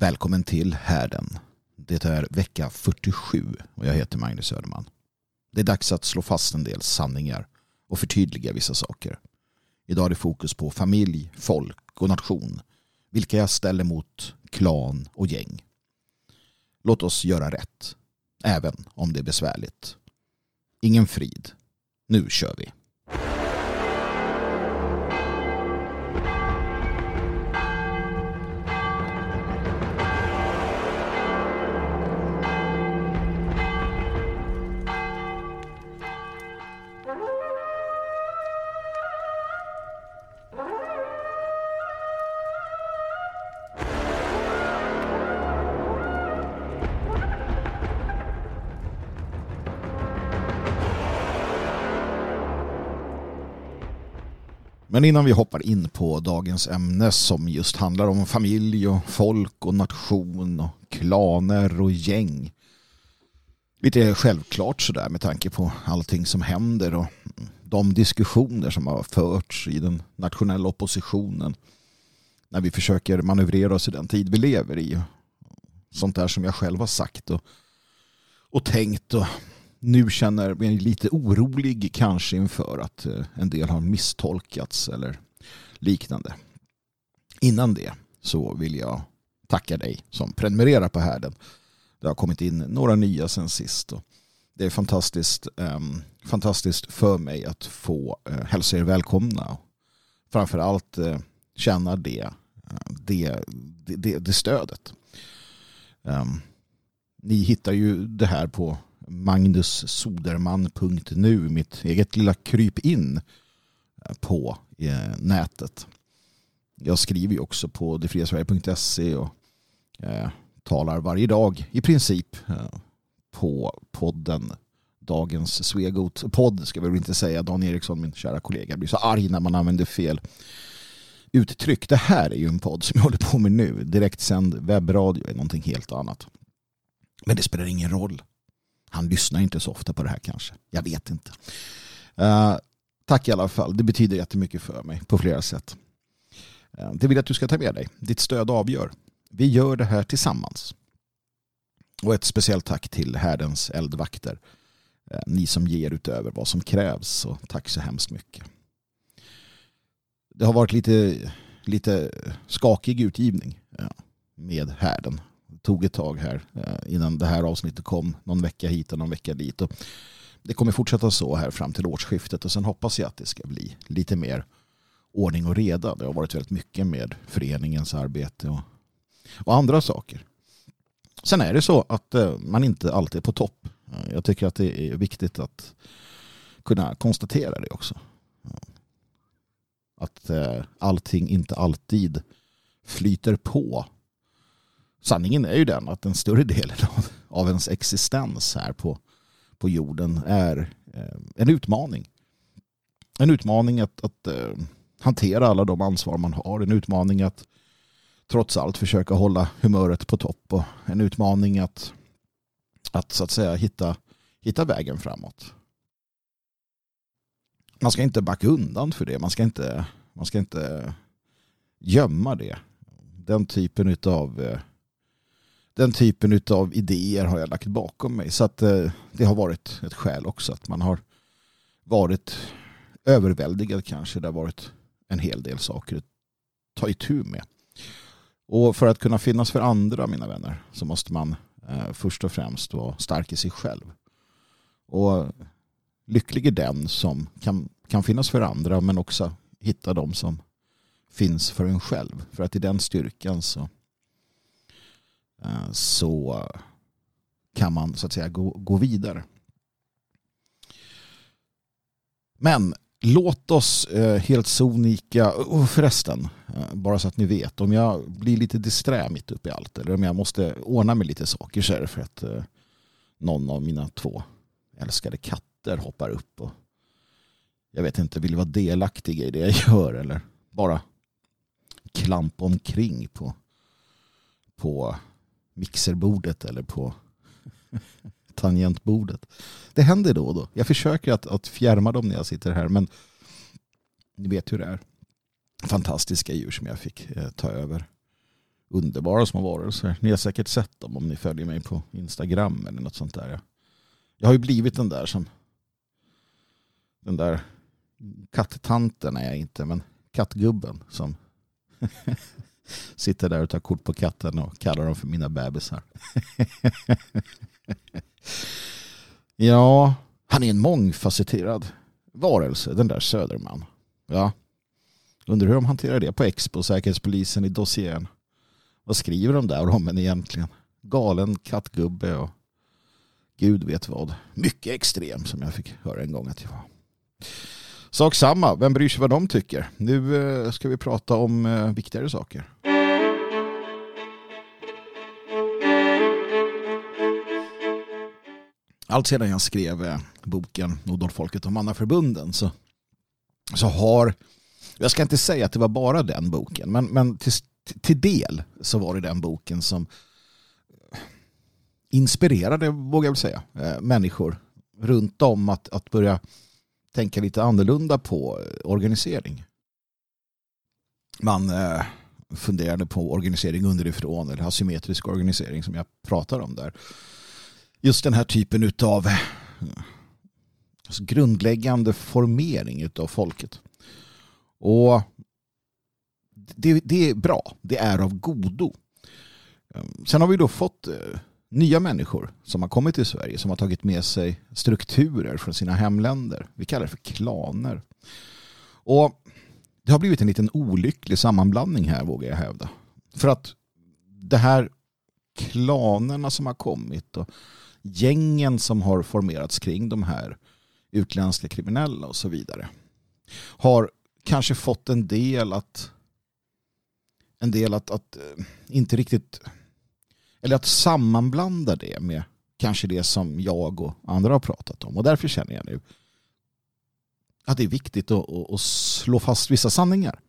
Välkommen till härden. Det är vecka 47 och jag heter Magnus Söderman. Det är dags att slå fast en del sanningar och förtydliga vissa saker. Idag är det fokus på familj, folk och nation. Vilka jag ställer mot klan och gäng. Låt oss göra rätt. Även om det är besvärligt. Ingen frid. Nu kör vi. Men innan vi hoppar in på dagens ämne som just handlar om familj och folk och nation och klaner och gäng. Lite självklart sådär med tanke på allting som händer och de diskussioner som har förts i den nationella oppositionen. När vi försöker manövrera oss i den tid vi lever i. Sånt där som jag själv har sagt och, och tänkt och nu känner mig lite orolig kanske inför att eh, en del har misstolkats eller liknande. Innan det så vill jag tacka dig som prenumererar på härden. Det har kommit in några nya sen sist. Och det är fantastiskt, ehm, fantastiskt för mig att få eh, hälsa er välkomna. Framförallt uh, känna eh, det, det, det, det, stödet. Ehm, ni hittar ju det här på magnussoderman.nu, mitt eget lilla kryp in eh, på eh, nätet. Jag skriver ju också på detfriasverige.se och eh, talar varje dag i princip eh, på podden Dagens Svegot. Podd ska vi väl inte säga. Dan Eriksson, min kära kollega, blir så arg när man använder fel uttryck. Det här är ju en podd som jag håller på med nu. Direktsänd webbradio är någonting helt annat. Men det spelar ingen roll. Han lyssnar inte så ofta på det här kanske. Jag vet inte. Uh, tack i alla fall. Det betyder jättemycket för mig på flera sätt. Uh, det vill jag att du ska ta med dig. Ditt stöd avgör. Vi gör det här tillsammans. Och ett speciellt tack till härdens eldvakter. Uh, ni som ger utöver vad som krävs. Och tack så hemskt mycket. Det har varit lite, lite skakig utgivning med härden tog ett tag här eh, innan det här avsnittet kom. Någon vecka hit och någon vecka dit. Och det kommer fortsätta så här fram till årsskiftet och sen hoppas jag att det ska bli lite mer ordning och reda. Det har varit väldigt mycket med föreningens arbete och, och andra saker. Sen är det så att eh, man inte alltid är på topp. Eh, jag tycker att det är viktigt att kunna konstatera det också. Att allting inte alltid flyter på sanningen är ju den att en större del av ens existens här på, på jorden är eh, en utmaning. En utmaning att, att eh, hantera alla de ansvar man har. En utmaning att trots allt försöka hålla humöret på topp. Och en utmaning att, att så att säga hitta, hitta vägen framåt. Man ska inte backa undan för det. Man ska inte, man ska inte gömma det. Den typen av den typen av idéer har jag lagt bakom mig. Så att eh, det har varit ett skäl också att man har varit överväldigad kanske. Det har varit en hel del saker att ta itu med. Och för att kunna finnas för andra, mina vänner, så måste man eh, först och främst vara stark i sig själv. Och lycklig är den som kan, kan finnas för andra men också hitta de som finns för en själv. För att i den styrkan så Eh, så kan man så att säga gå, gå vidare. Men låt oss eh, helt sonika, och förresten, eh, bara så att ni vet, om jag blir lite disträ mitt uppe i allt eller om jag måste ordna med lite saker så är det för att eh, någon av mina två älskade katter hoppar upp och jag vet inte, vill vara delaktig i det jag gör eller bara klampa omkring på, på mixerbordet eller på tangentbordet. Det händer då och då. Jag försöker att, att fjärma dem när jag sitter här men ni vet hur det är. Fantastiska djur som jag fick eh, ta över underbara små varelser. Ni har säkert sett dem om ni följer mig på Instagram eller något sånt där. Jag har ju blivit den där som den där katttanten är jag inte, men kattgubben som sitter där och tar kort på katten och kallar dem för mina bebisar. ja, han är en mångfacetterad varelse, den där Söderman. Ja, undrar hur de hanterar det på Expo, Säkerhetspolisen i dossieren. Vad skriver de där om en egentligen? Galen kattgubbe och gud vet vad. Mycket extrem som jag fick höra en gång att jag var. Sak samma, vem bryr sig vad de tycker? Nu eh, ska vi prata om eh, viktigare saker. Allt sedan jag skrev eh, boken Nordfolket och mannaförbunden så, så har, jag ska inte säga att det var bara den boken, men, men till, till del så var det den boken som inspirerade, vågar jag väl säga, människor runt om att, att börja tänka lite annorlunda på organisering. Man eh, funderade på organisering underifrån eller asymmetrisk organisering som jag pratar om där. Just den här typen av eh, alltså grundläggande formering av folket. Och det, det, är bra. Det är av godo. Ehm, sen har vi då fått eh, nya människor som har kommit till Sverige som har tagit med sig strukturer från sina hemländer. Vi kallar det för klaner. Och det har blivit en liten olycklig sammanblandning här vågar jag hävda. För att det här klanerna som har kommit och gängen som har formerats kring de här utländska kriminella och så vidare har kanske fått en del att en del att, att eh, inte riktigt eller att sammanblanda det med kanske det som jag och andra har pratat om. Och därför känner jag nu att det är viktigt att, att slå fast vissa sanningar.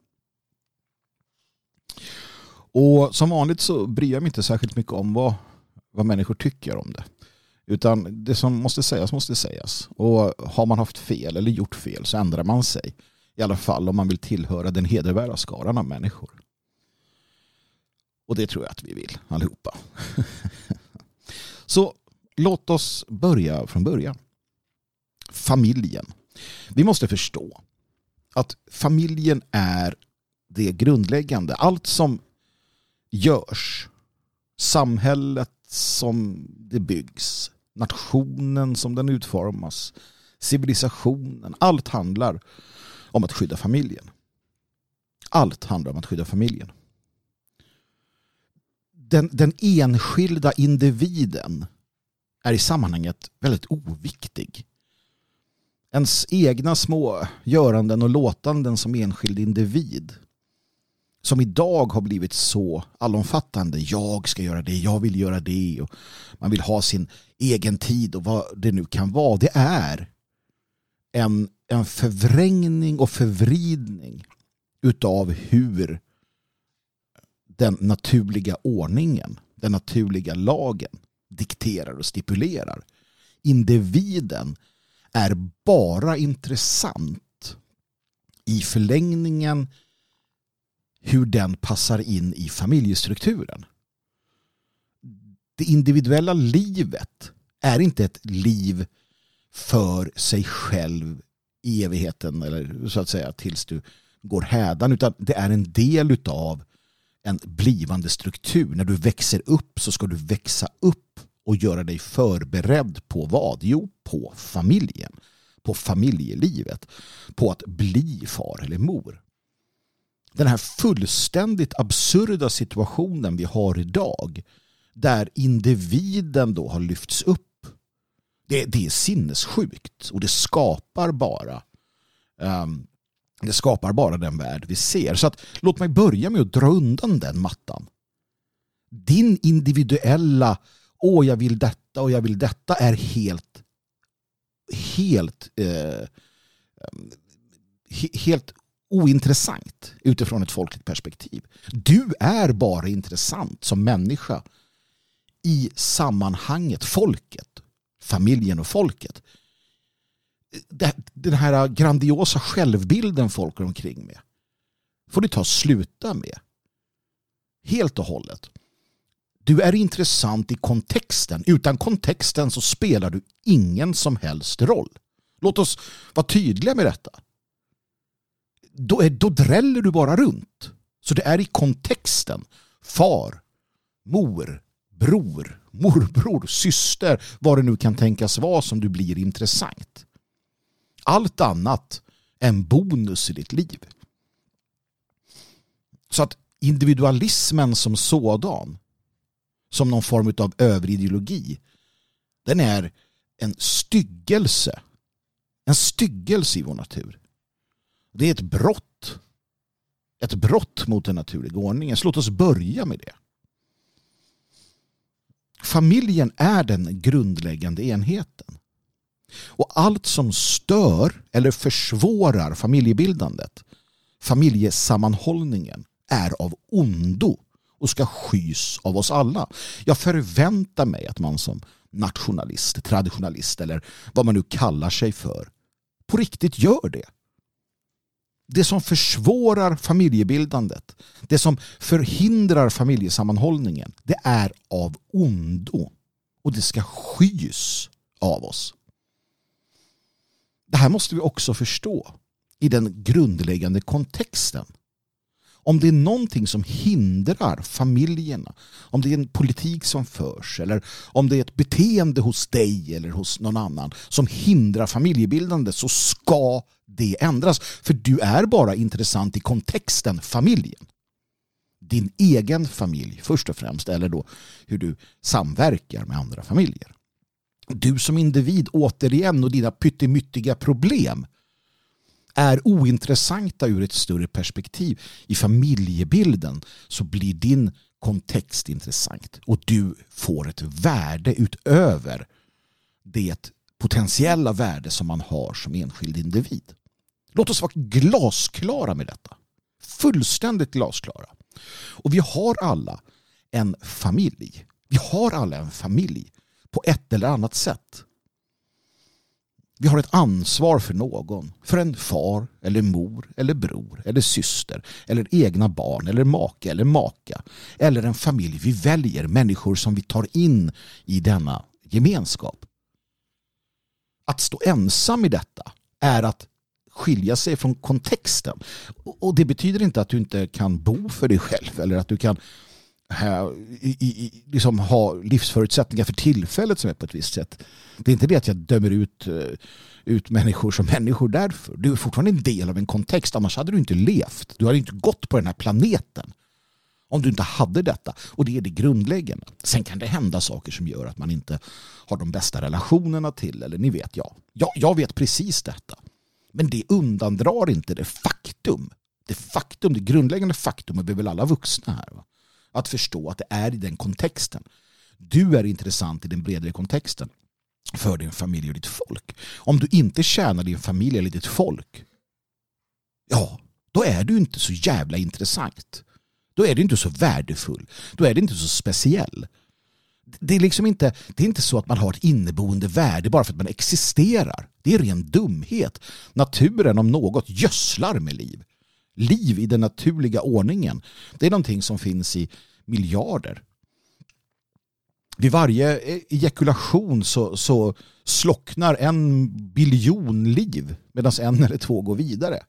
Och som vanligt så bryr jag mig inte särskilt mycket om vad, vad människor tycker om det. Utan det som måste sägas måste sägas. Och har man haft fel eller gjort fel så ändrar man sig. I alla fall om man vill tillhöra den hedervärda skaran av människor. Och det tror jag att vi vill allihopa. Så låt oss börja från början. Familjen. Vi måste förstå att familjen är det grundläggande. Allt som görs, samhället som det byggs, nationen som den utformas, civilisationen, allt handlar om att skydda familjen. Allt handlar om att skydda familjen den, den enskilda individen är i sammanhanget väldigt oviktig. Ens egna små göranden och låtanden som enskild individ som idag har blivit så allomfattande. Jag ska göra det, jag vill göra det och man vill ha sin egen tid och vad det nu kan vara. Det är en, en förvrängning och förvridning utav hur den naturliga ordningen, den naturliga lagen dikterar och stipulerar. Individen är bara intressant i förlängningen hur den passar in i familjestrukturen. Det individuella livet är inte ett liv för sig själv i evigheten eller så att säga tills du går hädan utan det är en del utav en blivande struktur. När du växer upp så ska du växa upp och göra dig förberedd på vad? Jo, på familjen. På familjelivet. På att bli far eller mor. Den här fullständigt absurda situationen vi har idag där individen då har lyfts upp. Det, det är sinnessjukt och det skapar bara um, det skapar bara den värld vi ser. Så att, låt mig börja med att dra undan den mattan. Din individuella, åh jag vill detta och jag vill detta är helt helt eh, helt ointressant utifrån ett folkligt perspektiv. Du är bara intressant som människa i sammanhanget folket, familjen och folket den här grandiosa självbilden folk är omkring med får du ta och sluta med. helt och hållet. Du är intressant i kontexten. Utan kontexten så spelar du ingen som helst roll. Låt oss vara tydliga med detta. Då, är, då dräller du bara runt. Så det är i kontexten. Far, mor, bror, morbror, syster, vad det nu kan tänkas vara som du blir intressant. Allt annat än en bonus i ditt liv. Så att individualismen som sådan, som någon form av överideologi, den är en styggelse. En styggelse i vår natur. Det är ett brott. Ett brott mot den naturliga ordningen. Så låt oss börja med det. Familjen är den grundläggande enheten. Och allt som stör eller försvårar familjebildandet, familjesammanhållningen, är av ondo och ska skys av oss alla. Jag förväntar mig att man som nationalist, traditionalist eller vad man nu kallar sig för på riktigt gör det. Det som försvårar familjebildandet, det som förhindrar familjesammanhållningen, det är av ondo och det ska skys av oss. Det här måste vi också förstå i den grundläggande kontexten om det är någonting som hindrar familjerna, om det är en politik som förs eller om det är ett beteende hos dig eller hos någon annan som hindrar familjebildande så ska det ändras. För du är bara intressant i kontexten familjen. Din egen familj först och främst eller då hur du samverkar med andra familjer. Du som individ återigen och dina pyttemyttiga problem är ointressanta ur ett större perspektiv i familjebilden så blir din kontext intressant och du får ett värde utöver det potentiella värde som man har som enskild individ. Låt oss vara glasklara med detta. Fullständigt glasklara. Och vi har alla en familj. Vi har alla en familj på ett eller annat sätt. Vi har ett ansvar för någon. För en far, eller mor, eller bror, eller syster, eller egna barn, eller make, eller maka. Eller en familj vi väljer, människor som vi tar in i denna gemenskap. Att stå ensam i detta är att skilja sig från kontexten. Och det betyder inte att du inte kan bo för dig själv eller att du kan i, i, liksom ha livsförutsättningar för tillfället som är på ett visst sätt. Det är inte det att jag dömer ut, eh, ut människor som människor därför. Du är fortfarande en del av en kontext, annars hade du inte levt. Du hade inte gått på den här planeten om du inte hade detta. Och det är det grundläggande. Sen kan det hända saker som gör att man inte har de bästa relationerna till, eller ni vet, ja. Jag, jag vet precis detta. Men det undandrar inte det faktum, det faktum, det grundläggande faktum, och vi är väl alla vuxna här, va? Att förstå att det är i den kontexten. Du är intressant i den bredare kontexten för din familj och ditt folk. Om du inte tjänar din familj eller ditt folk, ja, då är du inte så jävla intressant. Då är du inte så värdefull. Då är du inte så speciell. Det är liksom inte, det är inte så att man har ett inneboende värde bara för att man existerar. Det är ren dumhet. Naturen om något gödslar med liv liv i den naturliga ordningen. Det är någonting som finns i miljarder. Vid varje eh, ejakulation så, så slocknar en biljon liv medan en eller två går vidare.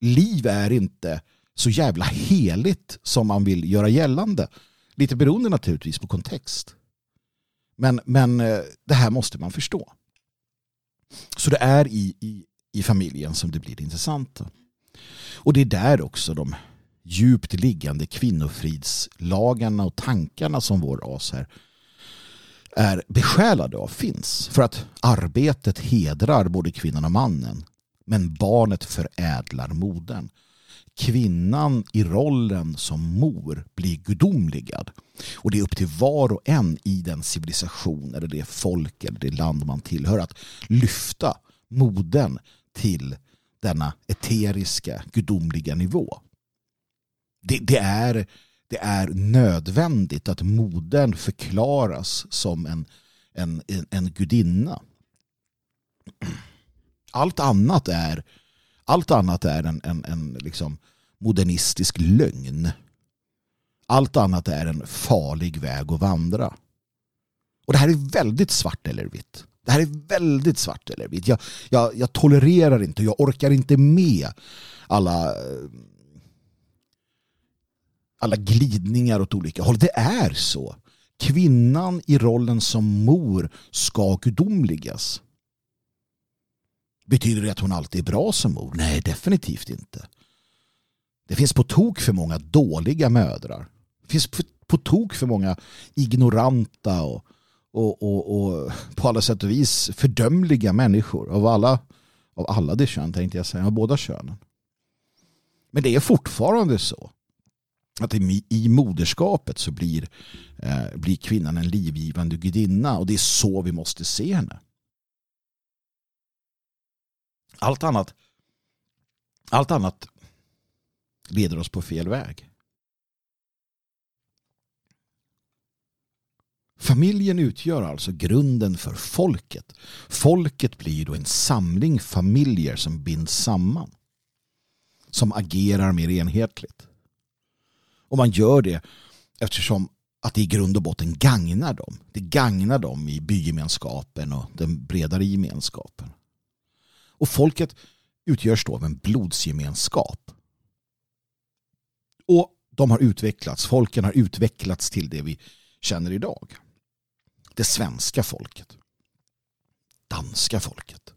Liv är inte så jävla heligt som man vill göra gällande. Lite beroende naturligtvis på kontext. Men, men eh, det här måste man förstå. Så det är i, i, i familjen som det blir intressant. Och det är där också de djupt liggande kvinnofridslagarna och tankarna som vår ras här är besjälade av finns. För att arbetet hedrar både kvinnan och mannen. Men barnet förädlar modern. Kvinnan i rollen som mor blir gudomligad. Och det är upp till var och en i den civilisation eller det folk eller det land man tillhör att lyfta modern till denna eteriska, gudomliga nivå. Det, det, är, det är nödvändigt att modern förklaras som en, en, en, en gudinna. Allt annat är, allt annat är en, en, en liksom modernistisk lögn. Allt annat är en farlig väg att vandra. Och det här är väldigt svart eller vitt. Det här är väldigt svart eller vitt. Jag, jag, jag tolererar inte, jag orkar inte med alla eh, alla glidningar åt olika håll. Det är så. Kvinnan i rollen som mor ska gudomligas. Betyder det att hon alltid är bra som mor? Nej, definitivt inte. Det finns på tok för många dåliga mödrar. Det finns på tok för många ignoranta och, och, och, och på alla sätt och vis fördömliga människor av alla, av alla det kön tänkte jag säga, av båda könen. Men det är fortfarande så att i moderskapet så blir, eh, blir kvinnan en livgivande gudinna och det är så vi måste se henne. Allt annat, allt annat leder oss på fel väg. Familjen utgör alltså grunden för folket. Folket blir då en samling familjer som binds samman. Som agerar mer enhetligt. Och man gör det eftersom att det i grund och botten gagnar dem. Det gagnar dem i bygemenskapen och den bredare gemenskapen. Och folket utgörs då av en blodsgemenskap. Och de har utvecklats, folken har utvecklats till det vi känner idag. Det svenska folket. Danska folket.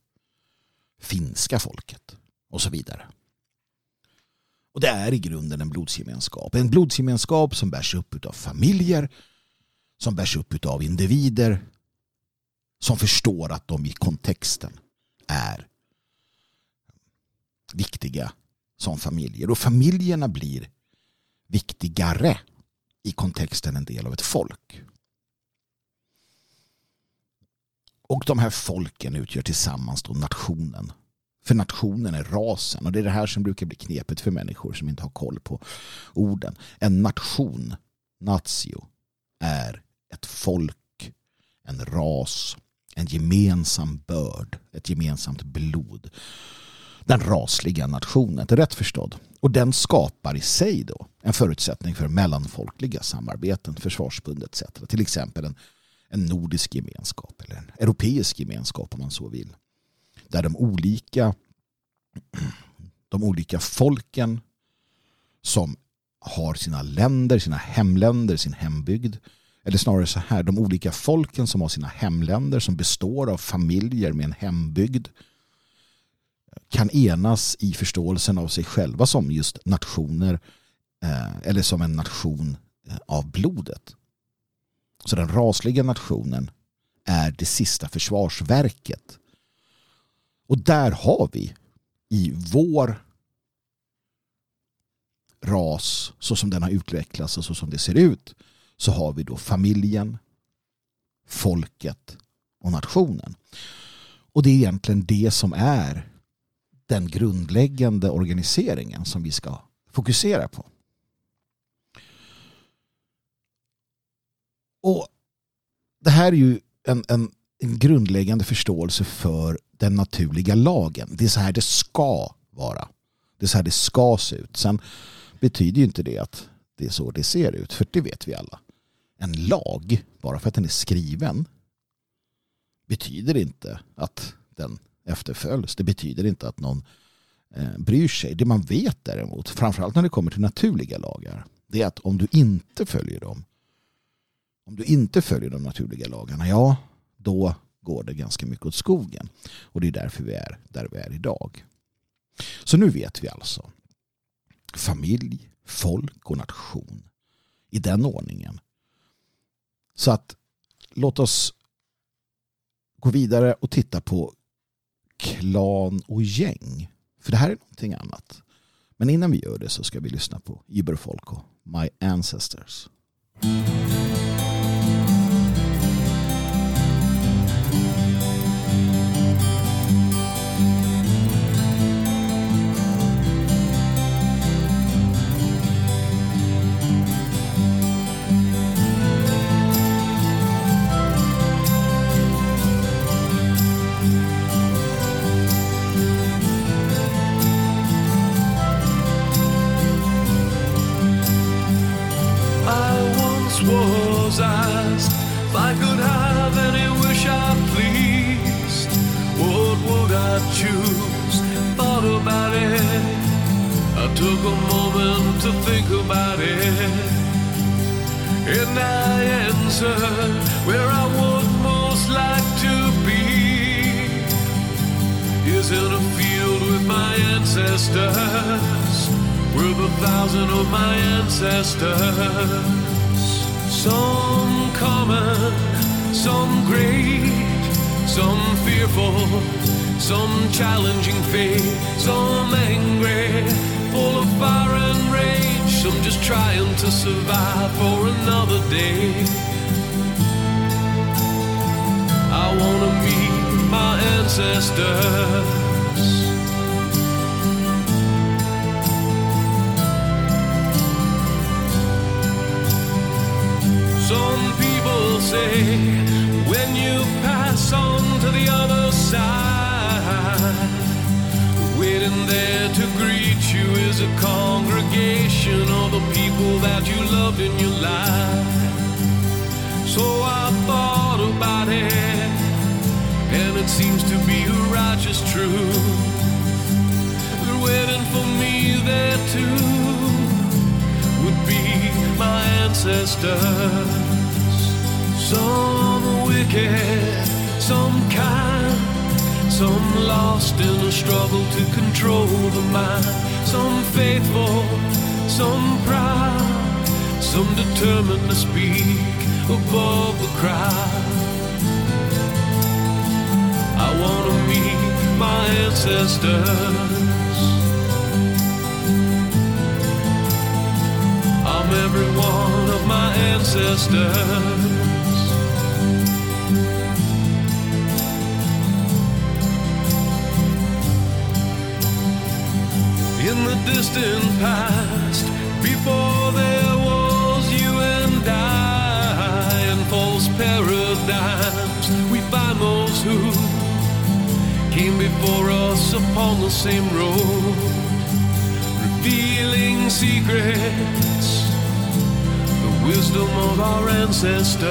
Finska folket. Och så vidare. Och det är i grunden en blodsgemenskap. En blodsgemenskap som bärs upp av familjer, som bärs upp av individer som förstår att de i kontexten är viktiga som familjer. Och familjerna blir viktigare i kontexten en del av ett folk. Och de här folken utgör tillsammans då nationen för nationen är rasen. Och det är det här som brukar bli knepet för människor som inte har koll på orden. En nation, natio, är ett folk, en ras, en gemensam börd, ett gemensamt blod. Den rasliga nationen, det är rätt förstådd. Och den skapar i sig då en förutsättning för mellanfolkliga samarbeten, försvarsbund etc. Till exempel en, en nordisk gemenskap eller en europeisk gemenskap om man så vill där de olika, de olika folken som har sina länder, sina hemländer, sin hembygd. Eller snarare så här, de olika folken som har sina hemländer som består av familjer med en hembygd kan enas i förståelsen av sig själva som just nationer eh, eller som en nation eh, av blodet. Så den rasliga nationen är det sista försvarsverket och där har vi i vår ras så som den har utvecklats och så som det ser ut så har vi då familjen, folket och nationen. Och det är egentligen det som är den grundläggande organiseringen som vi ska fokusera på. Och Det här är ju en, en, en grundläggande förståelse för den naturliga lagen. Det är så här det ska vara. Det är så här det ska se ut. Sen betyder ju inte det att det är så det ser ut, för det vet vi alla. En lag, bara för att den är skriven, betyder inte att den efterföljs. Det betyder inte att någon eh, bryr sig. Det man vet däremot, framförallt när det kommer till naturliga lagar, det är att om du inte följer dem, om du inte följer de naturliga lagarna, ja, då går det ganska mycket åt skogen. Och det är därför vi är där vi är idag. Så nu vet vi alltså familj, folk och nation i den ordningen. Så att låt oss gå vidare och titta på klan och gäng. För det här är någonting annat. Men innan vi gör det så ska vi lyssna på Iberfolk och My Ancestors. Mm. Choose? Thought about it. I took a moment to think about it. And I answered where I would most like to be is in a field with my ancestors, with a thousand of my ancestors. Some common, some great, some fearful, some challenging fate, some angry, full of fire and rage, some just trying to survive for another day. I wanna meet my ancestors. Some people say when you pass to the other side, waiting there to greet you is a congregation of the people that you loved in your life. So I thought about it, and it seems to be a righteous truth. They're waiting for me there too, would be my ancestors. Some wicked, some kind, some lost in a struggle to control the mind. Some faithful, some proud, some determined to speak above the crowd. I wanna meet my ancestors. I'm every one of my ancestors. In the distant past, before there was you and I, in false paradigms, we find those who came before us upon the same road, revealing secrets, the wisdom of our ancestors.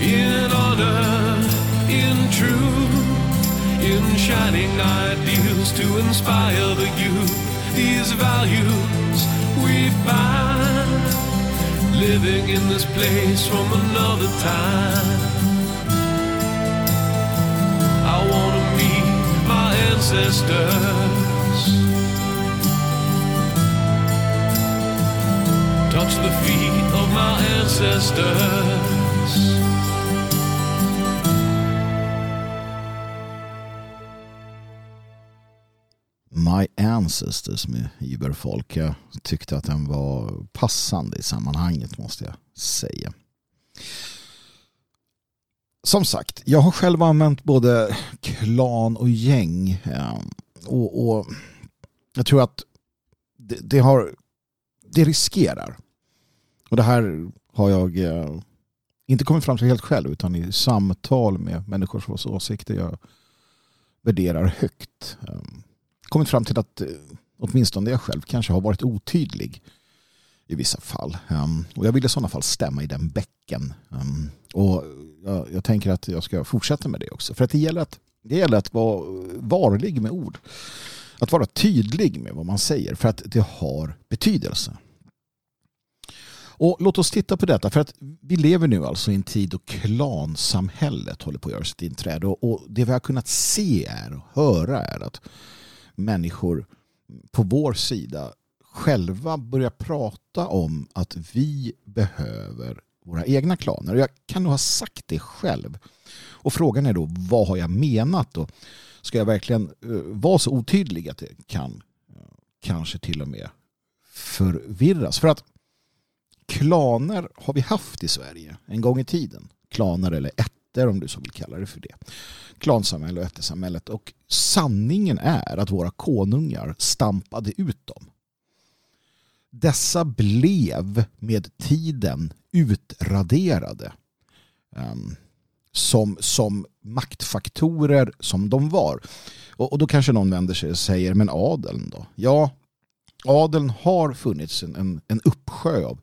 In honor, in truth, in shining ideals to inspire the youth. These values we find living in this place from another time. I wanna meet my ancestors. Touch the feet of my ancestors. Ancestors med Iberfolk. Jag tyckte att den var passande i sammanhanget måste jag säga. Som sagt, jag har själv använt både klan och gäng. Eh, och, och jag tror att det, det, har, det riskerar. Och det här har jag eh, inte kommit fram till helt själv utan i samtal med människor vars åsikter jag värderar högt. Eh, Kommit fram till att eh, åtminstone jag själv kanske har varit otydlig i vissa fall. Ehm, och jag vill i sådana fall stämma i den bäcken. Ehm, och jag, tänker att jag ska fortsätta med det också. För att det gäller att, det gäller att vara varlig med ord. Att vara tydlig med vad man säger för att det har betydelse. Och låt oss titta på detta för att vi lever nu alltså i en tid då klansamhället håller på att göra sitt inträde och, och det vi har kunnat se är och höra är att människor på vår sida själva börjar prata om att vi behöver våra egna klaner. Jag kan nog ha sagt det själv. Och frågan är då, vad har jag menat? Och ska jag verkligen eh, vara så otydlig att det kan eh, kanske till och med förvirras? För att klaner har vi haft i Sverige en gång i tiden. Klaner eller ätter om du så vill kalla det för det. Klansamhälle och ättesamhället. Och sanningen är att våra konungar stampade ut dem. Dessa blev med tiden utraderade. Um, som, som maktfaktorer som de var. Och, och, då kanske någon vänder sig och säger, men adeln då? Ja, adeln har funnits en, en, en uppsjö av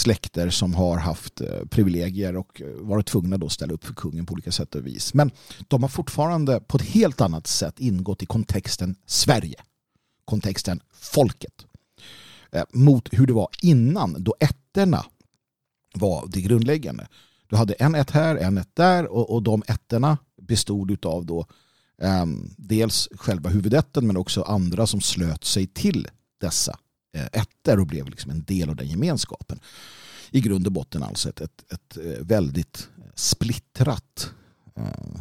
släkter som har haft eh, privilegier och eh, varit tvungna att ställa upp för kungen på olika sätt och vis. Men de har fortfarande på ett helt annat sätt ingått i kontexten Sverige. Kontexten folket. Eh, mot hur det var innan då ätterna var det grundläggande. Du hade en ett här, en ett där och, och de ätterna bestod av då ehm, dels själva huvudätten men också andra som slöt sig till dessa Eh, ettor och blev liksom en del av den gemenskapen. I grund och botten alltså ett, ett, ett eh, väldigt splittrat eh,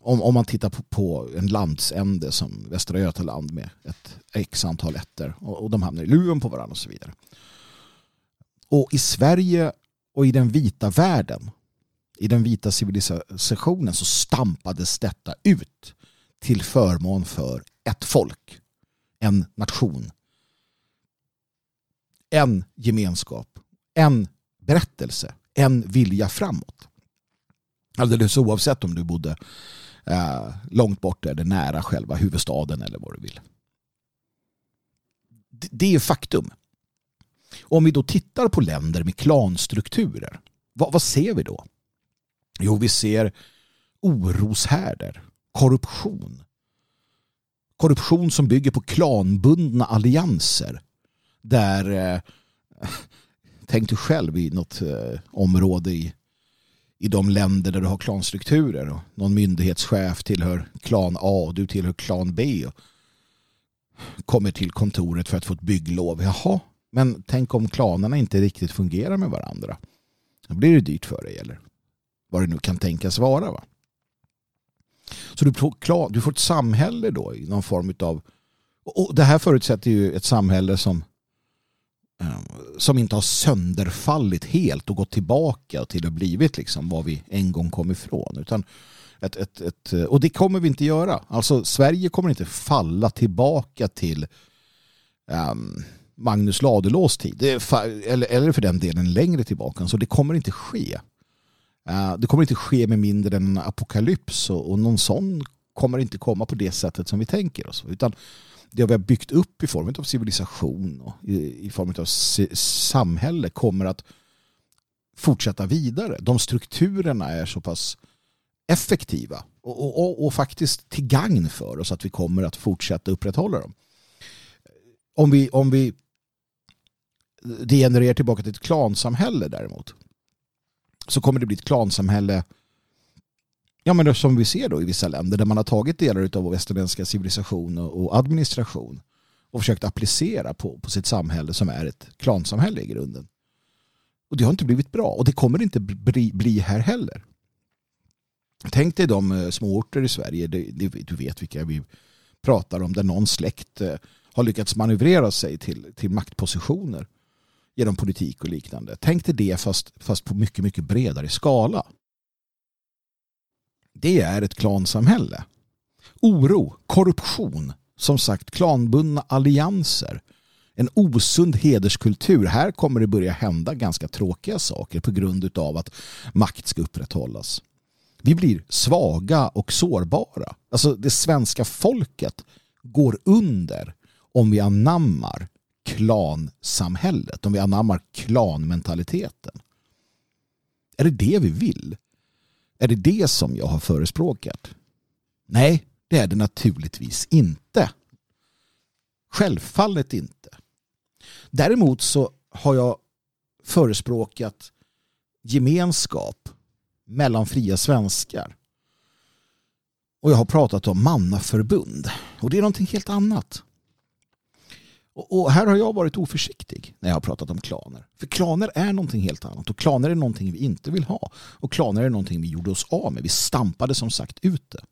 om, om man tittar på, på en landsände som Västra Götaland med ett x antal ettor och, och de hamnar i luven på varandra och så vidare. Och i Sverige och i den vita världen, i den vita civilisationen så stampades detta ut till förmån för ett folk, en nation, en gemenskap, en berättelse, en vilja framåt. Alldeles oavsett om du bodde eh, långt bort eller nära själva huvudstaden eller vad du vill. Det är faktum. Om vi då tittar på länder med klanstrukturer, vad, vad ser vi då? Jo, vi ser oroshärdar, korruption. Korruption som bygger på klanbundna allianser. Där, eh, tänk dig själv i något eh, område i, i de länder där du har klanstrukturer. Och någon myndighetschef tillhör klan A och du tillhör klan B. Och kommer till kontoret för att få ett bygglov. Jaha, men tänk om klanerna inte riktigt fungerar med varandra. Då blir det dyrt för dig eller vad det nu kan tänkas vara. Va? Så du får, du får ett samhälle då i någon form av och det här förutsätter ju ett samhälle som Ehm, som inte har sönderfallit helt och gått tillbaka till att blivit liksom vad vi en gång kom ifrån. Utan ett, ett, ett, och det kommer vi inte göra. Alltså Sverige kommer inte falla tillbaka till um, Magnus Ladulås tid. Eller, eller för den delen längre tillbaka. Så det kommer inte ske. Uh, det kommer inte ske med mindre än en apokalyps och, och någon sån kommer inte komma på det sättet som vi tänker oss. Utan det vi har byggt upp i form av civilisation och i, i form av samhälle kommer att fortsätta vidare. De strukturerna är så pass effektiva och, och, och, faktiskt till gagn för oss att vi kommer att fortsätta upprätthålla dem. Om vi, om vi degenererar tillbaka till ett klansamhälle däremot så kommer det bli ett klansamhälle ja, men som vi ser då i vissa länder där man har tagit delar av vår västerländska civilisation och administration och försökt applicera på, på sitt samhälle som är ett klansamhälle i grunden. Och det har inte blivit bra och det kommer inte bli, bli här heller. Tänk dig de eh, småorter i Sverige, du vet vilka vi pratar om, där någon släkt eh, har lyckats manövrera sig till, till maktpositioner genom politik och liknande. Tänk dig det fast, fast på mycket, mycket bredare skala. Det är ett klansamhälle. Oro, korruption, som sagt klanbundna allianser, en osund hederskultur. Här kommer det börja hända ganska tråkiga saker på grund av att makt ska upprätthållas. Vi blir svaga och sårbara. Alltså det svenska folket går under om vi anammar klansamhället, om vi anammar klanmentaliteten. Är det det vi vill? Är det det som jag har förespråkat? Nej, det är det naturligtvis inte. Självfallet inte. Däremot så har jag förespråkat gemenskap mellan fria svenskar. Och jag har pratat om mannaförbund. Och det är någonting helt annat. Och, här har jag varit oförsiktig när jag har pratat om klaner. För klaner är någonting helt annat. Och klaner är någonting vi inte vill ha. Och klaner är någonting vi gjorde oss av med. Vi stampade som sagt ut det.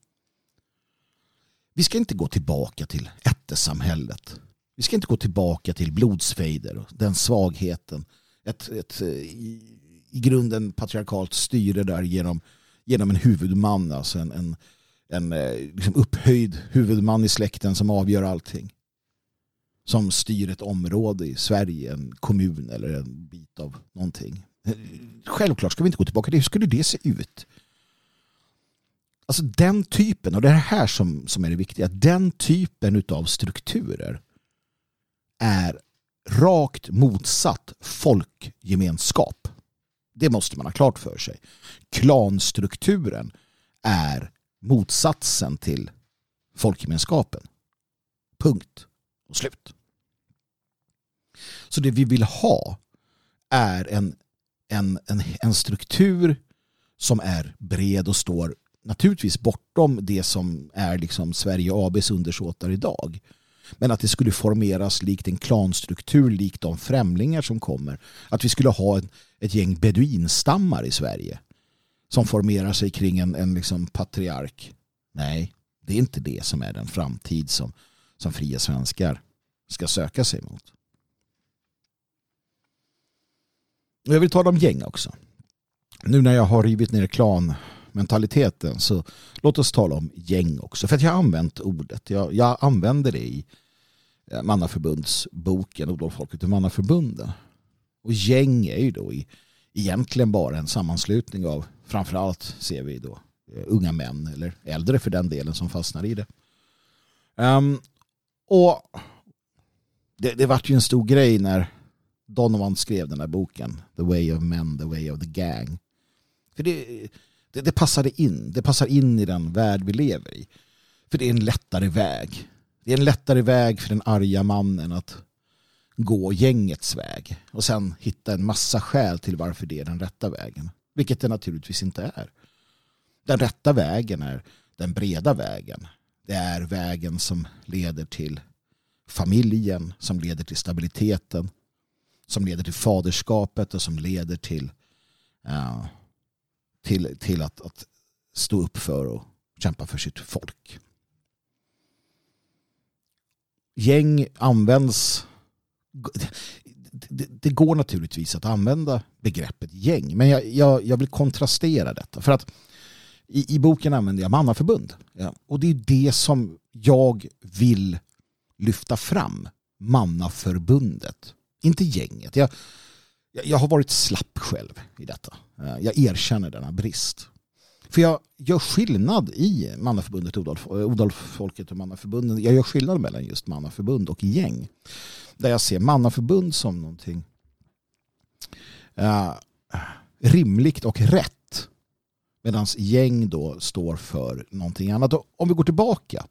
Vi ska inte gå tillbaka till ättesamhället. Vi ska inte gå tillbaka till blodsfejder och den svagheten. Ett, ett eh, i, i grunden patriarkalt styre där genom, genom en huvudman. Alltså en, en, en eh, liksom upphöjd huvudman i släkten som avgör allting som styr ett område i Sverige, en kommun eller en bit av någonting. Självklart ska vi inte gå tillbaka. Hur skulle det se ut? Alltså den typen, och det är det här som, som är det viktiga, den typen av strukturer är rakt motsatt folkgemenskap. Det måste man ha klart för sig. Klanstrukturen är motsatsen till folkgemenskapen. Punkt och slut. Så det vi vill ha är en, en, en, en struktur som är bred och står naturligtvis bortom det som är liksom Sverige ABs undersåtar idag. Men att det skulle formeras likt en klanstruktur, likt de främlingar som kommer. Att vi skulle ha ett, ett gäng beduinstammar i Sverige som formerar sig kring en, en liksom patriark. Nej, det är inte det som är den framtid som, som fria svenskar ska söka sig mot. Jag vill tala om gäng också. Nu när jag har rivit ner klanmentaliteten så låt oss tala om gäng också. För att jag har använt ordet. Jag, jag använder det i eh, mannaförbundsboken Mannaförbundsboken Odolfolket och Mannaförbunden. Och gäng är ju då i, egentligen bara en sammanslutning av framförallt ser vi då eh, unga män eller äldre för den delen som fastnar i det. Um, och det, det vart ju en stor grej när Donovan skrev den här boken The Way of Men, The Way of the Gang. För det, det, det passade in. Det passar in i den värld vi lever i. För det är en lättare väg. Det är en lättare väg för den arga mannen att gå gängets väg och sen hitta en massa skäl till varför det är den rätta vägen. Vilket det naturligtvis inte är. Den rätta vägen är den breda vägen. Det är vägen som leder till familjen, som leder till stabiliteten, som leder till faderskapet och som leder till, uh, till, till att, att stå upp för och kämpa för sitt folk. Gäng används det, det, går naturligtvis att använda begreppet gäng men jag, jag, jag vill kontrastera detta för att i, i boken använder jag mannaförbund ja, och det är det som jag vill lyfta fram mannaförbundet inte gänget. Jag, jag har varit slapp själv i detta. Eh, jag erkänner denna brist. För jag gör skillnad i Mannaförbundet, Odalfolket och Mannaförbunden. Jag gör skillnad mellan just Mannaförbund och gäng. Där jag ser Mannaförbund som någonting uh, rimligt och rätt. Medan gäng då står för någonting annat. Och om vi går tillbaka.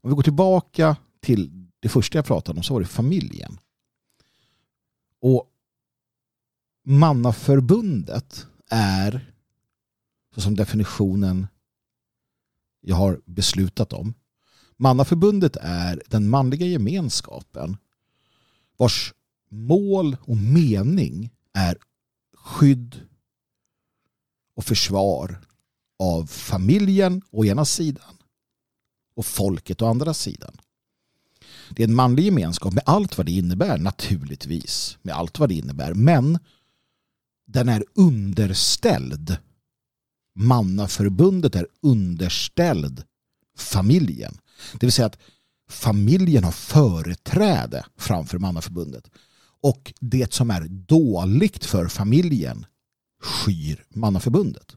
Om vi går tillbaka till det första jag pratade om så var det familjen. Och Mannaförbundet är, så som definitionen jag har beslutat om, Mannaförbundet är den manliga gemenskapen vars mål och mening är skydd och försvar av familjen å ena sidan och folket å andra sidan. Det är en manlig gemenskap med allt vad det innebär naturligtvis. Med allt vad det innebär. Men den är underställd. Mannaförbundet är underställd familjen. Det vill säga att familjen har företräde framför mannaförbundet. Och det som är dåligt för familjen skyr mannaförbundet.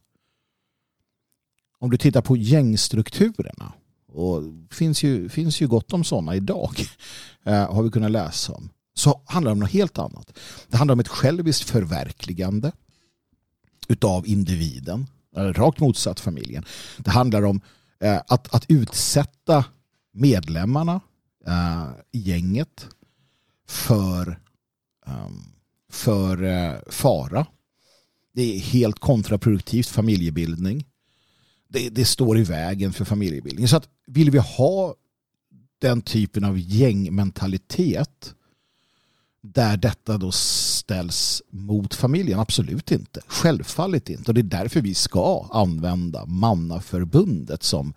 Om du tittar på gängstrukturerna och det finns ju, finns ju gott om sådana idag eh, har vi kunnat läsa om. Så handlar det om något helt annat. Det handlar om ett själviskt förverkligande utav individen, rakt motsatt familjen. Det handlar om eh, att, att utsätta medlemmarna eh, i gänget för, ehm, för fara. Det är helt kontraproduktivt familjebildning det, det, står i vägen för familjebildning. Så att vill vi ha den typen av gängmentalitet där detta då ställs mot familjen? Absolut inte. Självfallet inte. Och det är därför vi ska använda mannaförbundet som,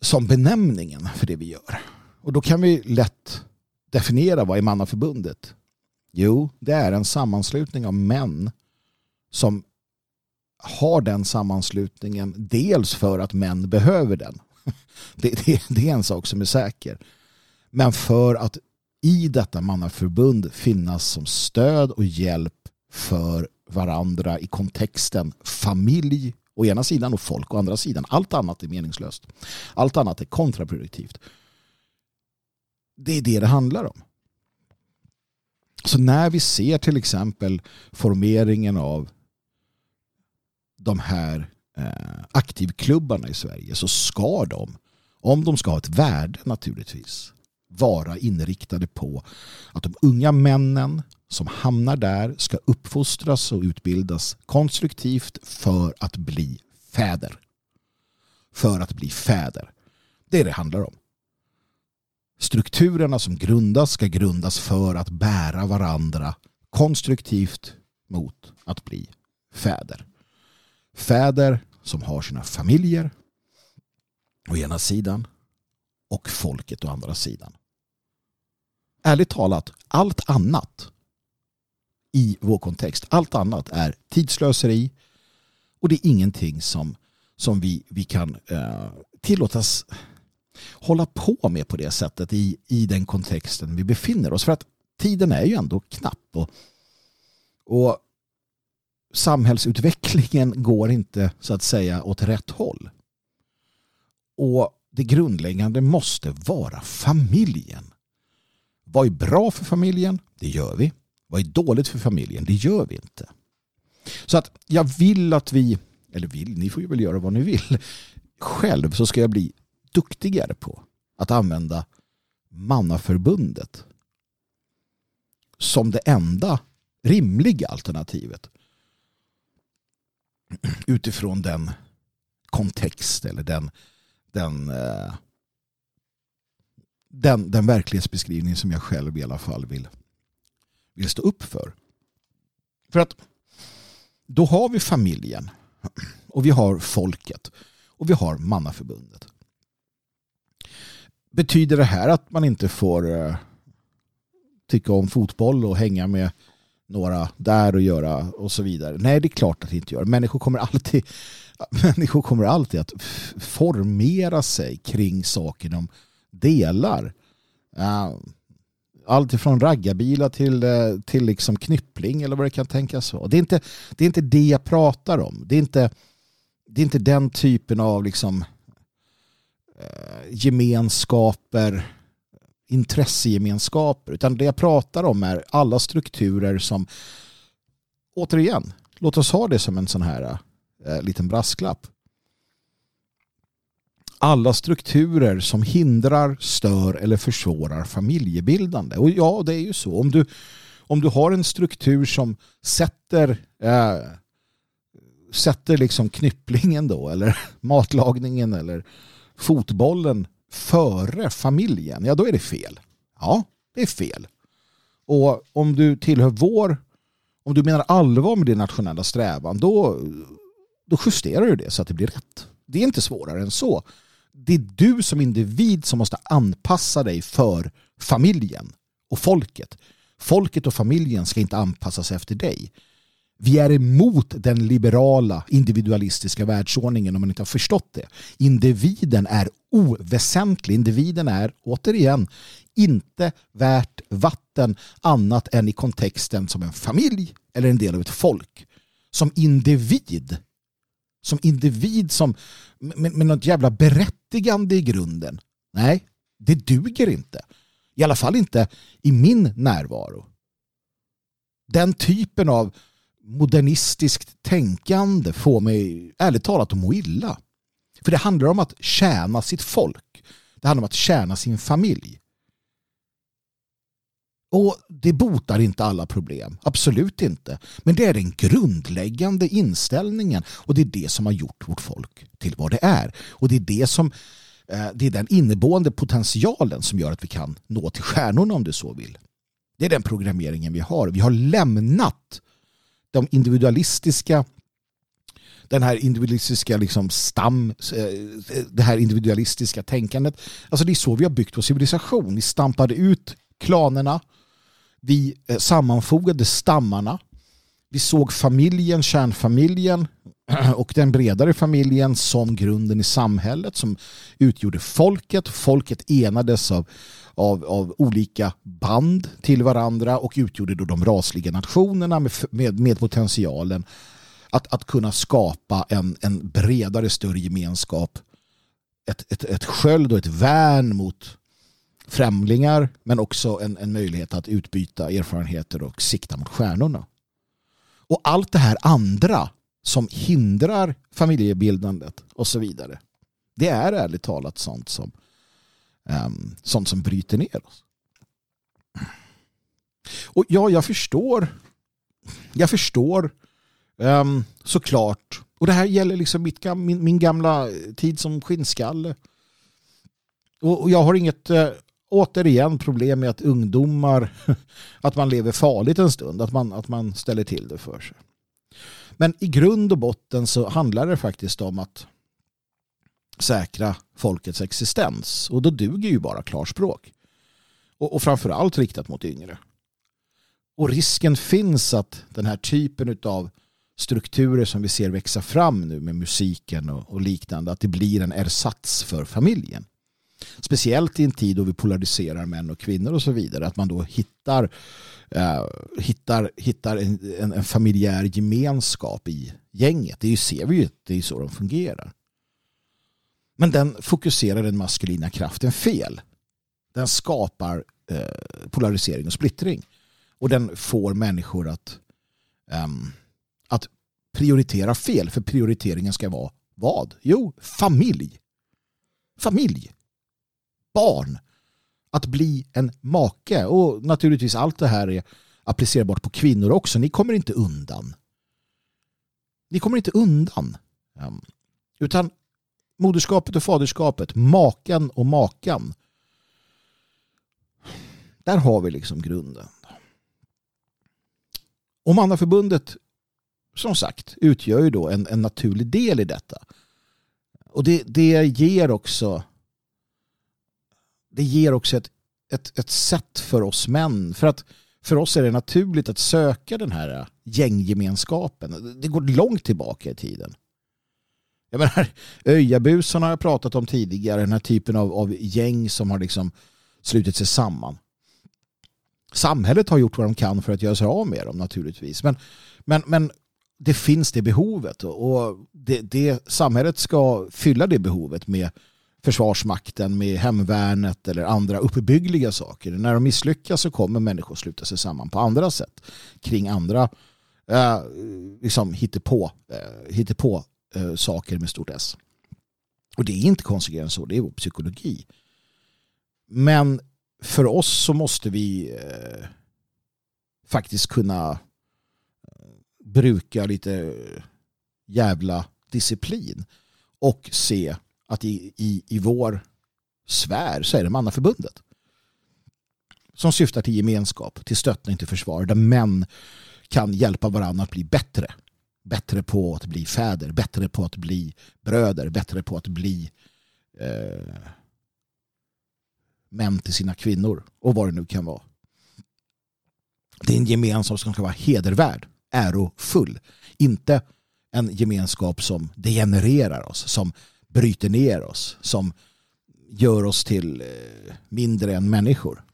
som benämningen för det vi gör. Och då kan vi lätt definiera vad är mannaförbundet? Jo, det är en sammanslutning av män som har den sammanslutningen dels för att män behöver den. Det, det, det, är en sak som är säker. Men för att i detta mannaförbund finnas som stöd och hjälp för varandra i kontexten familj å ena sidan och folk å andra sidan. Allt annat är meningslöst. Allt annat är kontraproduktivt. Det är det det handlar om. Så när vi ser till exempel formeringen av de här eh, aktivklubbarna i Sverige så ska de, om de ska ha ett värde naturligtvis, vara inriktade på att de unga männen som hamnar där ska uppfostras och utbildas konstruktivt för att bli fäder. För att bli fäder. Det är det handlar om. Strukturerna som grundas ska grundas för att bära varandra konstruktivt mot att bli fäder. Fäder som har sina familjer å ena sidan och folket å andra sidan. Ärligt talat, allt annat i vår kontext, allt annat är tidslöseri och det är ingenting som, som vi, vi kan eh, tillåtas hålla på med på det sättet i, i den kontexten vi befinner oss. För att tiden är ju ändå knapp och, och samhällsutvecklingen går inte så att säga åt rätt håll. Och det grundläggande måste vara familjen. Vad är bra för familjen? Det gör vi. Vad är dåligt för familjen? Det gör vi inte. Så att jag vill att vi, eller vill, ni får ju väl göra vad ni vill. Själv så ska jag bli duktigare på att använda mannaförbundet som det enda rimliga alternativet utifrån den kontext eller den, den, eh, den, den verklighetsbeskrivning som jag själv i alla fall vill, vill stå upp för. För att då har vi familjen och vi har folket och vi har mannaförbundet. Betyder det här att man inte får eh, tycka om fotboll och hänga med några där och göra och så vidare? Nej, det är klart att det inte gör. Människor kommer alltid, människor kommer alltid att formera sig kring saker de delar. Eh, allt ifrån raggarbilar till, eh, till liksom knyppling eller vad det kan tänkas vara. Det är inte det, är inte det jag pratar om. Det är inte, det är inte den typen av liksom Eh, gemenskaper, intressegemenskaper. Utan det jag pratar om är alla strukturer som, återigen, låt oss ha det som en sån här eh, liten brasklapp. Alla strukturer som hindrar, stör eller försvårar familjebildande. Och ja, det är ju så. Om du, om du har en struktur som sätter eh, sätter liksom knypplingen då eller matlagningen eller fotbollen före familjen, ja då är det fel. Ja, det är fel. Och om du tillhör vår, om du menar allvar med din nationella strävan, då, då justerar du det så att det blir rätt. Det är inte svårare än så. Det är du som individ som måste anpassa dig för familjen och folket. Folket och familjen ska inte anpassa sig efter dig. Vi är emot den liberala individualistiska världsordningen om man inte har förstått det. Individen är oväsentlig. Individen är, återigen, inte värt vatten annat än i kontexten som en familj eller en del av ett folk. Som individ. Som individ som med, med något jävla berättigande i grunden. Nej, det duger inte. I alla fall inte i min närvaro. Den typen av modernistiskt tänkande får mig ärligt talat att må illa. För det handlar om att tjäna sitt folk. Det handlar om att tjäna sin familj. Och det botar inte alla problem. Absolut inte. Men det är den grundläggande inställningen. Och det är det som har gjort vårt folk till vad det är. Och det är det som eh, det är den inneboende potentialen som gör att vi kan nå till stjärnorna om du så vill. Det är den programmeringen vi har. Vi har lämnat de individualistiska den här individualistiska liksom stam, eh, det här individualistiska tänkandet. Alltså det är så vi har byggt vår civilisation. Vi stampade ut klanerna, vi eh, sammanfogade stammarna, vi såg familjen, kärnfamiljen och den bredare familjen som grunden i samhället som utgjorde folket. Folket enades av av, av olika band till varandra och utgjorde då de rasliga nationerna med, med, med potentialen att, att kunna skapa en, en bredare, större gemenskap. Ett, ett, ett sköld och ett värn mot främlingar men också en, en möjlighet att utbyta erfarenheter och sikta mot stjärnorna. Och allt det här andra som hindrar familjebildandet och så vidare. Det är ärligt talat sånt som, um, sånt som bryter ner oss. Och ja, jag förstår. Jag förstår um, såklart. Och det här gäller liksom mitt, min, min gamla tid som skinnskalle. Och, och jag har inget uh, återigen problem med att ungdomar att man lever farligt en stund. Att man, att man ställer till det för sig. Men i grund och botten så handlar det faktiskt om att säkra folkets existens. Och då duger ju bara klarspråk. Och, och framförallt riktat mot yngre. Och risken finns att den här typen av strukturer som vi ser växa fram nu med musiken och, och liknande, att det blir en ersats för familjen. Speciellt i en tid då vi polariserar män och kvinnor och så vidare. Att man då hittar, eh, hittar, hittar en, en, en, familjär gemenskap i gänget. Det ser vi ju, det är så de fungerar. Men den fokuserar den maskulina kraften fel. Den skapar eh, polarisering och splittring. Och den får människor att, eh, att prioritera fel. För prioriteringen ska vara vad? Jo, familj. Familj barn. Att bli en make. Och naturligtvis allt det här är applicerbart på kvinnor också. Ni kommer inte undan. Ni kommer inte undan. Ehm, utan moderskapet och faderskapet, maken och makan. Där har vi liksom grunden. Och mannaförbundet som sagt utgör ju då en, en naturlig del i detta. Och det, det ger också det ger också ett, ett, ett sätt för oss män. För att för oss är det naturligt att söka den här äh, gänggemenskapen. Det går långt tillbaka i tiden. Jag menar, Öjabusarna har jag pratat om tidigare. Den här typen av, av gäng som har liksom slutit sig samman. Samhället har gjort vad de kan för att göra sig av med dem naturligtvis. Men, men, men det finns det behovet och det, det, samhället ska fylla det behovet med Försvarsmakten med hemvärnet eller andra uppbyggliga saker. När de misslyckas så kommer människor sluta sig samman på andra sätt kring andra eh, liksom hittepå, eh, hittepå eh, saker med stort S. Och det är inte konstigare än så, det är vår psykologi. Men för oss så måste vi eh, faktiskt kunna eh, bruka lite eh, jävla disciplin och se att i, i, i vår sfär så är det mannaförbundet. Som syftar till gemenskap, till stöttning, till försvar. Där män kan hjälpa varandra att bli bättre. Bättre på att bli fäder, bättre på att bli bröder, bättre på att bli eh, män till sina kvinnor och vad det nu kan vara. Det är en gemenskap som ska vara hedervärd, ärofull. Inte en gemenskap som degenererar oss, som bryter ner oss, som gör oss till eh, mindre än människor.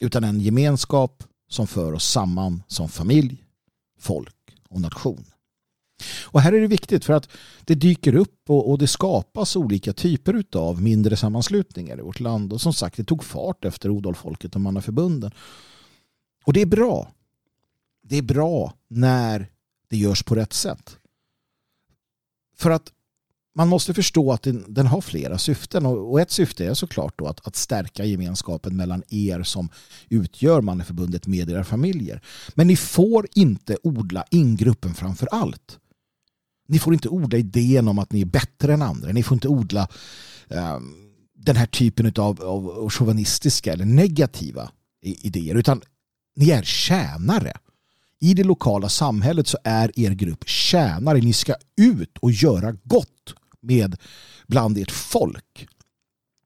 Utan en gemenskap som för oss samman som familj, folk och nation. Och här är det viktigt för att det dyker upp och, och det skapas olika typer av mindre sammanslutningar i vårt land. Och som sagt, det tog fart efter Odolfolket och mannaförbunden. Och det är bra. Det är bra när det görs på rätt sätt. För att man måste förstå att den, den har flera syften och, och, ett syfte är såklart då att, att stärka gemenskapen mellan er som utgör Manneförbundet med era familjer. Men ni får inte odla ingruppen framför allt. Ni får inte odla idén om att ni är bättre än andra. Ni får inte odla eh, den här typen av, av chauvinistiska eller negativa idéer utan ni är tjänare. I det lokala samhället så är er grupp tjänare. Ni ska ut och göra gott med bland ert folk.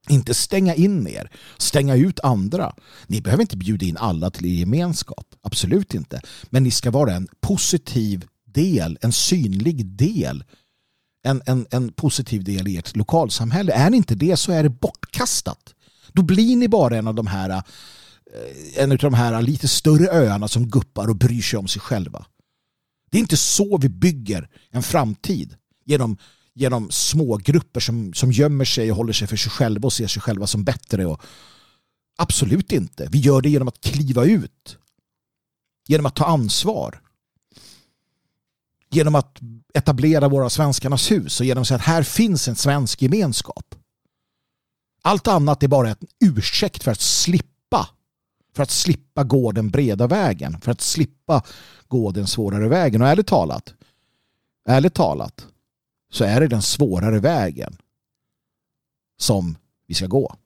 Inte stänga in er, stänga ut andra. Ni behöver inte bjuda in alla till er gemenskap. Absolut inte. Men ni ska vara en positiv del, en synlig del. En, en, en positiv del i ert lokalsamhälle. Är ni inte det så är det bortkastat. Då blir ni bara en av de här eh, en av de här lite större öarna som guppar och bryr sig om sig själva. Det är inte så vi bygger en framtid. Genom genom små grupper som, som gömmer sig och håller sig för sig själva och ser sig själva som bättre. Och absolut inte. Vi gör det genom att kliva ut. Genom att ta ansvar. Genom att etablera våra svenskarnas hus och genom att säga att här finns en svensk gemenskap. Allt annat är bara en ursäkt för att slippa. För att slippa gå den breda vägen. För att slippa gå den svårare vägen. Och ärligt talat, ärligt talat så är det den svårare vägen som vi ska gå.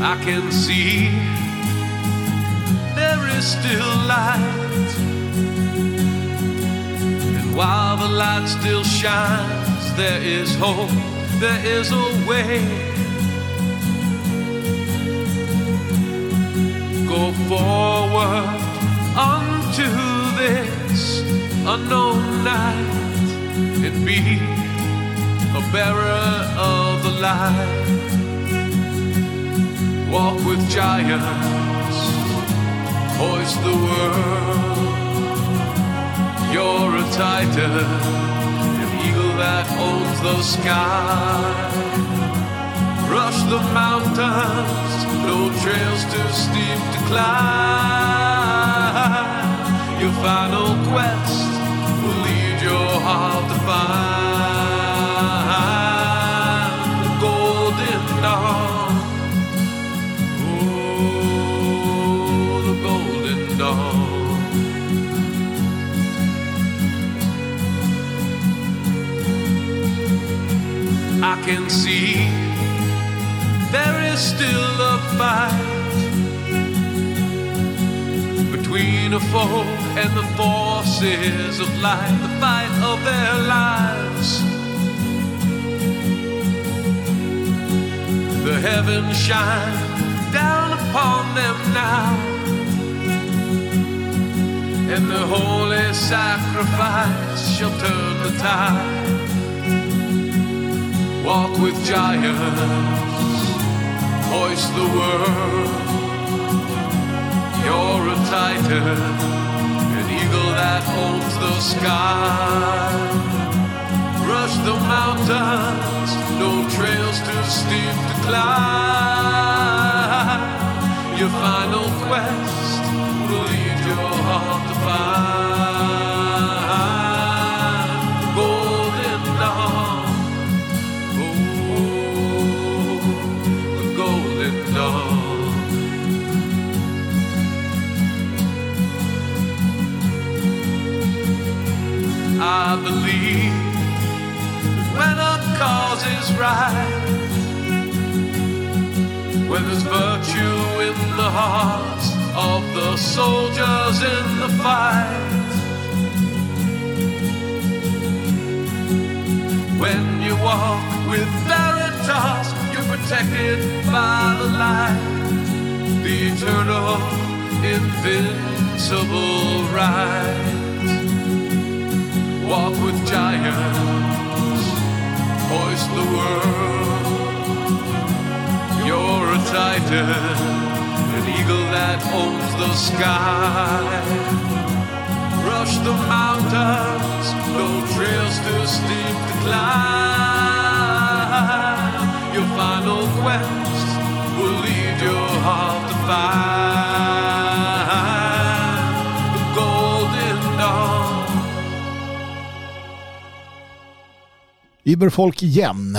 I can see there is still light. And while the light still shines, there is hope, there is a way. Go forward unto this unknown night and be a bearer of the light. Walk with giants, hoist the world. You're a titan, an eagle that owns the sky. Rush the mountains, no trails too steep to climb. Your final quest will lead your heart to find I can see there is still a fight between a foe and the forces of light, the fight of their lives. The heavens shine down upon them now, and the holy sacrifice shall turn the tide. Walk with giants, hoist the world. You're a titan, an eagle that owns the sky. Rush the mountains, no trails too steep to climb. Your final quest is right, when there's virtue in the hearts of the soldiers in the fight. When you walk with veritas, you're protected by the light, the eternal, invincible right. Walk with giants, hoist the world. You're a titan, an eagle that owns the sky. Rush the mountains, no trails too steep to climb. Your final quest will lead your heart to find Überfolk igen.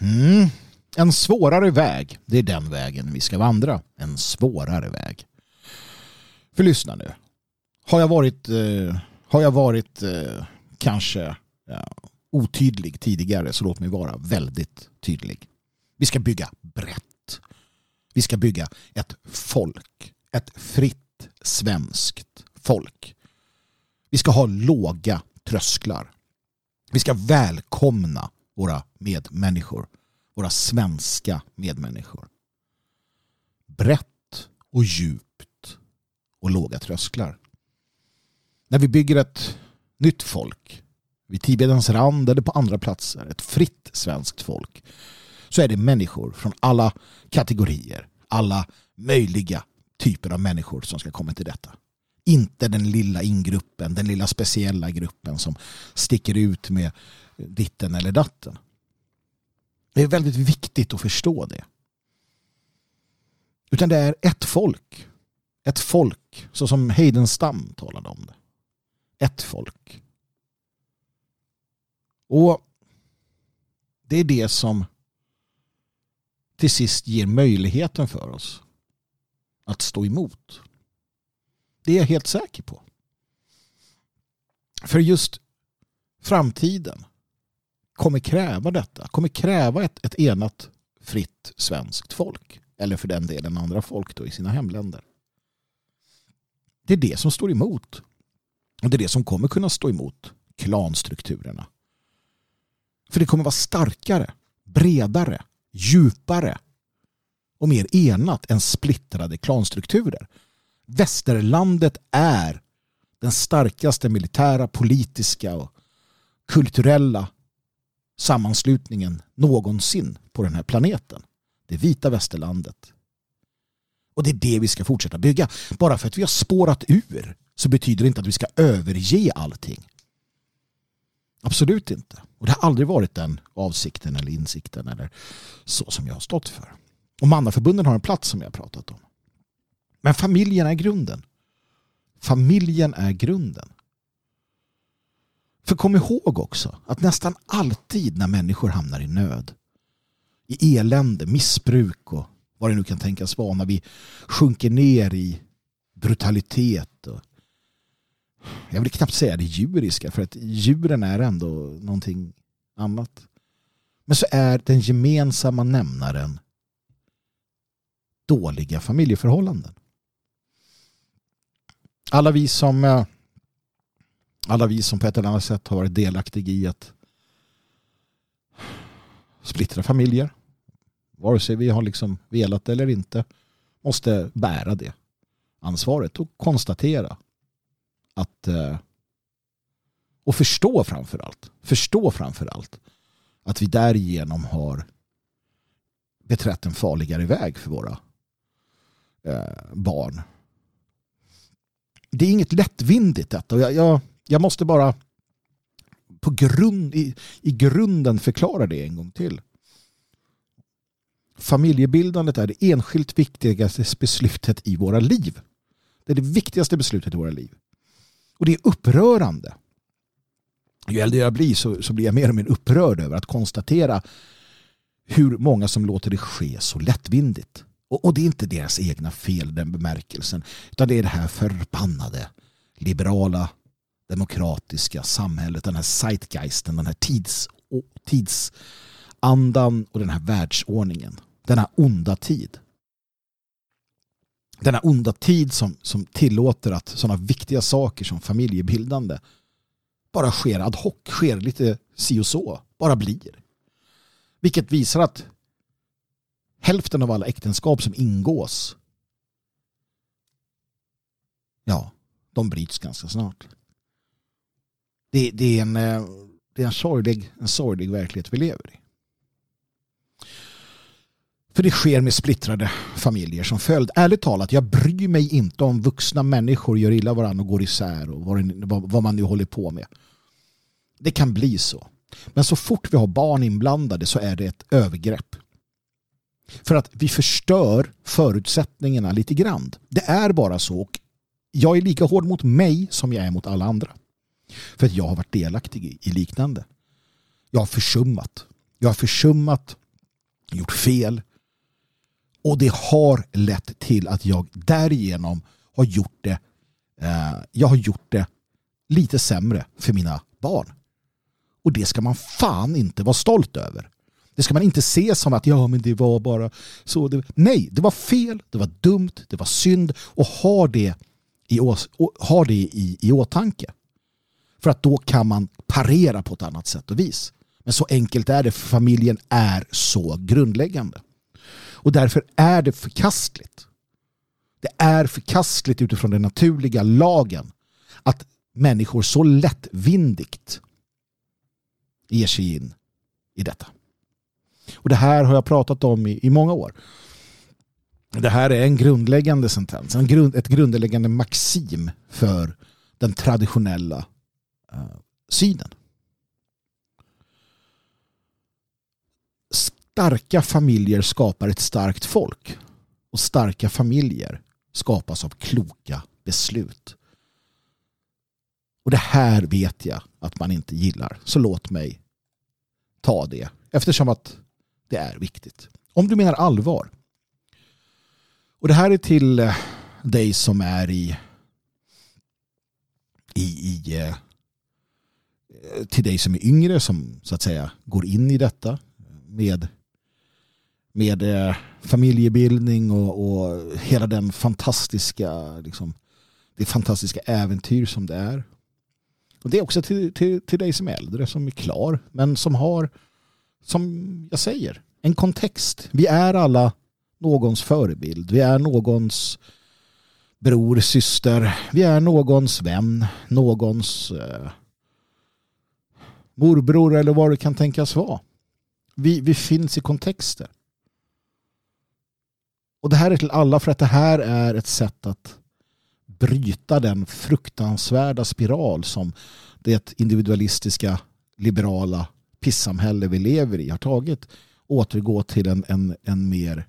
Mm. En svårare väg. Det är den vägen vi ska vandra. En svårare väg. För lyssna nu. Har jag varit, eh, har jag varit eh, kanske ja, otydlig tidigare så låt mig vara väldigt tydlig. Vi ska bygga brett. Vi ska bygga ett folk. Ett fritt svenskt folk. Vi ska ha låga trösklar. Vi ska välkomna våra medmänniskor. Våra svenska medmänniskor. Brett och djupt och låga trösklar. När vi bygger ett nytt folk vid Tibedens rand eller på andra platser, ett fritt svenskt folk, så är det människor från alla kategorier, alla möjliga typer av människor som ska komma till detta. Inte den lilla ingruppen, den lilla speciella gruppen som sticker ut med ditten eller datten. Det är väldigt viktigt att förstå det. Utan det är ett folk. Ett folk, så som Heidenstam talade om det. Ett folk. Och det är det som till sist ger möjligheten för oss att stå emot. Det är jag helt säker på. För just framtiden kommer kräva detta. Kommer kräva ett, ett enat fritt svenskt folk. Eller för den delen andra folk då i sina hemländer. Det är det som står emot. Och det är det som kommer kunna stå emot klanstrukturerna. För det kommer vara starkare, bredare, djupare och mer enat än splittrade klanstrukturer. Västerlandet är den starkaste militära, politiska och kulturella sammanslutningen någonsin på den här planeten. Det vita västerlandet. Och det är det vi ska fortsätta bygga. Bara för att vi har spårat ur så betyder det inte att vi ska överge allting. Absolut inte. Och det har aldrig varit den avsikten eller insikten eller så som jag har stått för. Och mannaförbunden har en plats som jag har pratat om. Men familjen är grunden. Familjen är grunden. För kom ihåg också att nästan alltid när människor hamnar i nöd, i elände, missbruk och vad det nu kan tänkas vara, när vi sjunker ner i brutalitet och jag vill knappt säga det djuriska för att djuren är ändå någonting annat. Men så är den gemensamma nämnaren dåliga familjeförhållanden. Alla vi som eh, alla vi som på ett eller annat sätt har varit delaktiga i att splittra familjer vare sig vi har liksom velat eller inte måste bära det ansvaret och konstatera att eh, och förstå framför allt förstå framför allt att vi därigenom har beträtt en farligare väg för våra eh, barn. Det är inget lättvindigt detta. Jag, jag, jag måste bara på grund, i, i grunden förklara det en gång till. Familjebildandet är det enskilt viktigaste beslutet i våra liv. Det är det viktigaste beslutet i våra liv. Och det är upprörande. Ju äldre jag blir så, så blir jag mer och mer upprörd över att konstatera hur många som låter det ske så lättvindigt. Och, och det är inte deras egna fel den bemärkelsen. Utan det är det här förbannade liberala demokratiska samhället, den här zeitgeisten, den här tids, tidsandan och den här världsordningen. Denna onda tid. Denna onda tid som, som tillåter att sådana viktiga saker som familjebildande bara sker ad hoc, sker lite si och så, bara blir. Vilket visar att hälften av alla äktenskap som ingås ja, de bryts ganska snart. Det, det, är, en, eh, det är en, sorglig, en sorglig verklighet vi lever i. För det sker med splittrade familjer som följd. Ärligt talat, jag bryr mig inte om vuxna människor gör illa varandra och går isär och vad, vad man nu håller på med. Det kan bli så. Men så fort vi har barn inblandade så är det ett övergrepp. För att vi förstör förutsättningarna lite grann. Det är bara så. Och jag är lika hård mot mig som jag är mot alla andra. För att jag har varit delaktig i liknande. Jag har försummat. Jag har försummat, gjort fel. Och det har lett till att jag därigenom har gjort det eh, jag har gjort det lite sämre för mina barn. Och det ska man fan inte vara stolt över. Det ska man inte se som att ja men det var bara så. Det, nej, det var fel, det var dumt, det var synd och ha det i, ha det i, i åtanke. För att då kan man parera på ett annat sätt och vis. Men så enkelt är det för familjen är så grundläggande. Och därför är det förkastligt. Det är förkastligt utifrån den naturliga lagen att människor så lättvindigt ger sig in i detta. Och det här har jag pratat om i, i många år. Det här är en grundläggande sentens, en grund, ett grundläggande maxim för den traditionella uh, synen. Starka familjer skapar ett starkt folk. Och starka familjer skapas av kloka beslut. Och det här vet jag att man inte gillar. Så låt mig ta det. Eftersom att det är viktigt. Om du menar allvar. Och det här är till eh, dig som är i i, i eh, till dig som är yngre som så att säga går in i detta med med eh, familjebildning och, och hela den fantastiska liksom, det fantastiska äventyr som det är. Och det är också till, till, till dig som är äldre, som är klar, men som har, som jag säger, en kontext. Vi är alla någons förebild. Vi är någons bror, syster. Vi är någons vän, någons eh, morbror eller vad det kan tänkas vara. Vi, vi finns i kontexter. Och det här är till alla för att det här är ett sätt att bryta den fruktansvärda spiral som det individualistiska liberala pissamhälle vi lever i har tagit återgå till en, en, en mer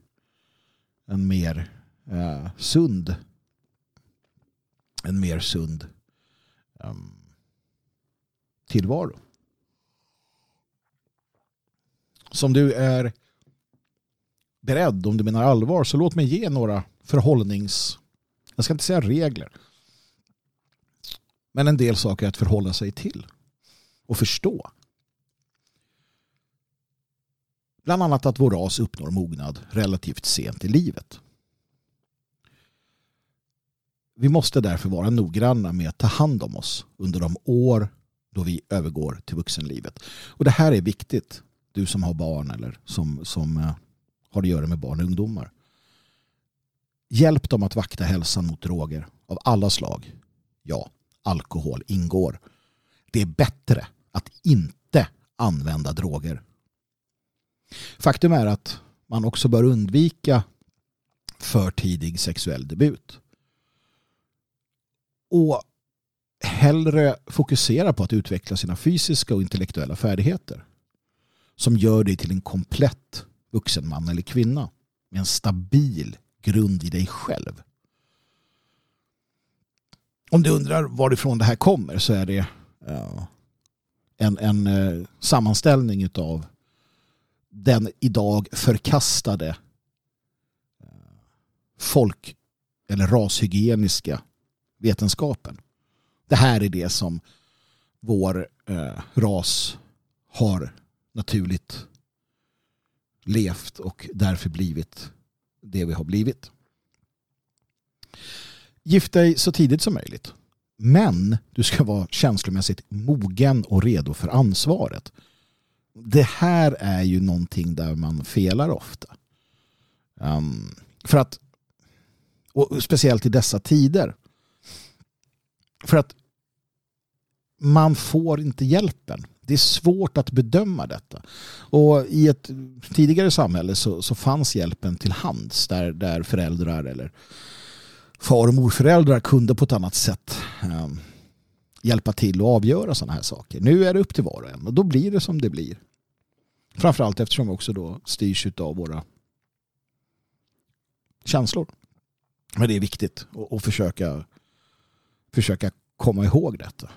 en mer eh, sund en mer sund um, tillvaro. Som du är beredd, om du menar allvar, så låt mig ge några förhållnings... Jag ska inte säga regler. Men en del saker att förhålla sig till och förstå. Bland annat att vår ras uppnår mognad relativt sent i livet. Vi måste därför vara noggranna med att ta hand om oss under de år då vi övergår till vuxenlivet. Och det här är viktigt, du som har barn eller som, som eh, har att göra med barn och ungdomar. Hjälp dem att vakta hälsan mot droger av alla slag. Ja, alkohol ingår. Det är bättre att inte använda droger. Faktum är att man också bör undvika för tidig sexuell debut. Och hellre fokusera på att utveckla sina fysiska och intellektuella färdigheter som gör dig till en komplett vuxen man eller kvinna med en stabil grund i dig själv. Om du undrar varifrån det här kommer så är det en, en eh, sammanställning av den idag förkastade eh, folk eller rashygieniska vetenskapen. Det här är det som vår eh, ras har naturligt levt och därför blivit det vi har blivit. Gift dig så tidigt som möjligt. Men du ska vara känslomässigt mogen och redo för ansvaret. Det här är ju någonting där man felar ofta. Um, för att, och speciellt i dessa tider. För att man får inte hjälpen. Det är svårt att bedöma detta. Och i ett tidigare samhälle så, så fanns hjälpen till hands där, där föräldrar eller far och morföräldrar kunde på ett annat sätt um, hjälpa till och avgöra sådana här saker. Nu är det upp till var och en och då blir det som det blir. Framförallt eftersom vi också då styrs av våra känslor. Men det är viktigt att försöka, försöka komma ihåg detta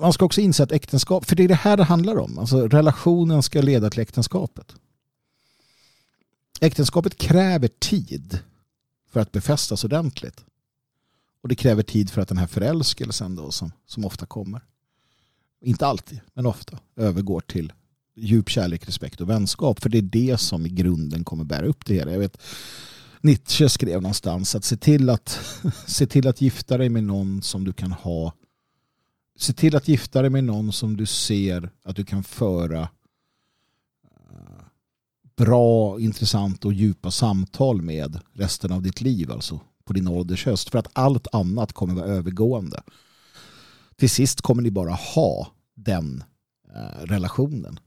man ska också inse att äktenskap, för det är det här det handlar om. Alltså relationen ska leda till äktenskapet. Äktenskapet kräver tid för att befästas ordentligt. Och det kräver tid för att den här förälskelsen då, som, som ofta kommer, inte alltid, men ofta, övergår till djup kärlek, respekt och vänskap. För det är det som i grunden kommer bära upp det hela. Jag vet, Nietzsche skrev någonstans att se till att, se till att gifta dig med någon som du kan ha se till att gifta dig med någon som du ser att du kan föra eh, bra, intressant och djupa samtal med resten av ditt liv, alltså på din ålders höst. För att allt annat kommer vara övergående. Till sist kommer ni bara ha den eh, relationen.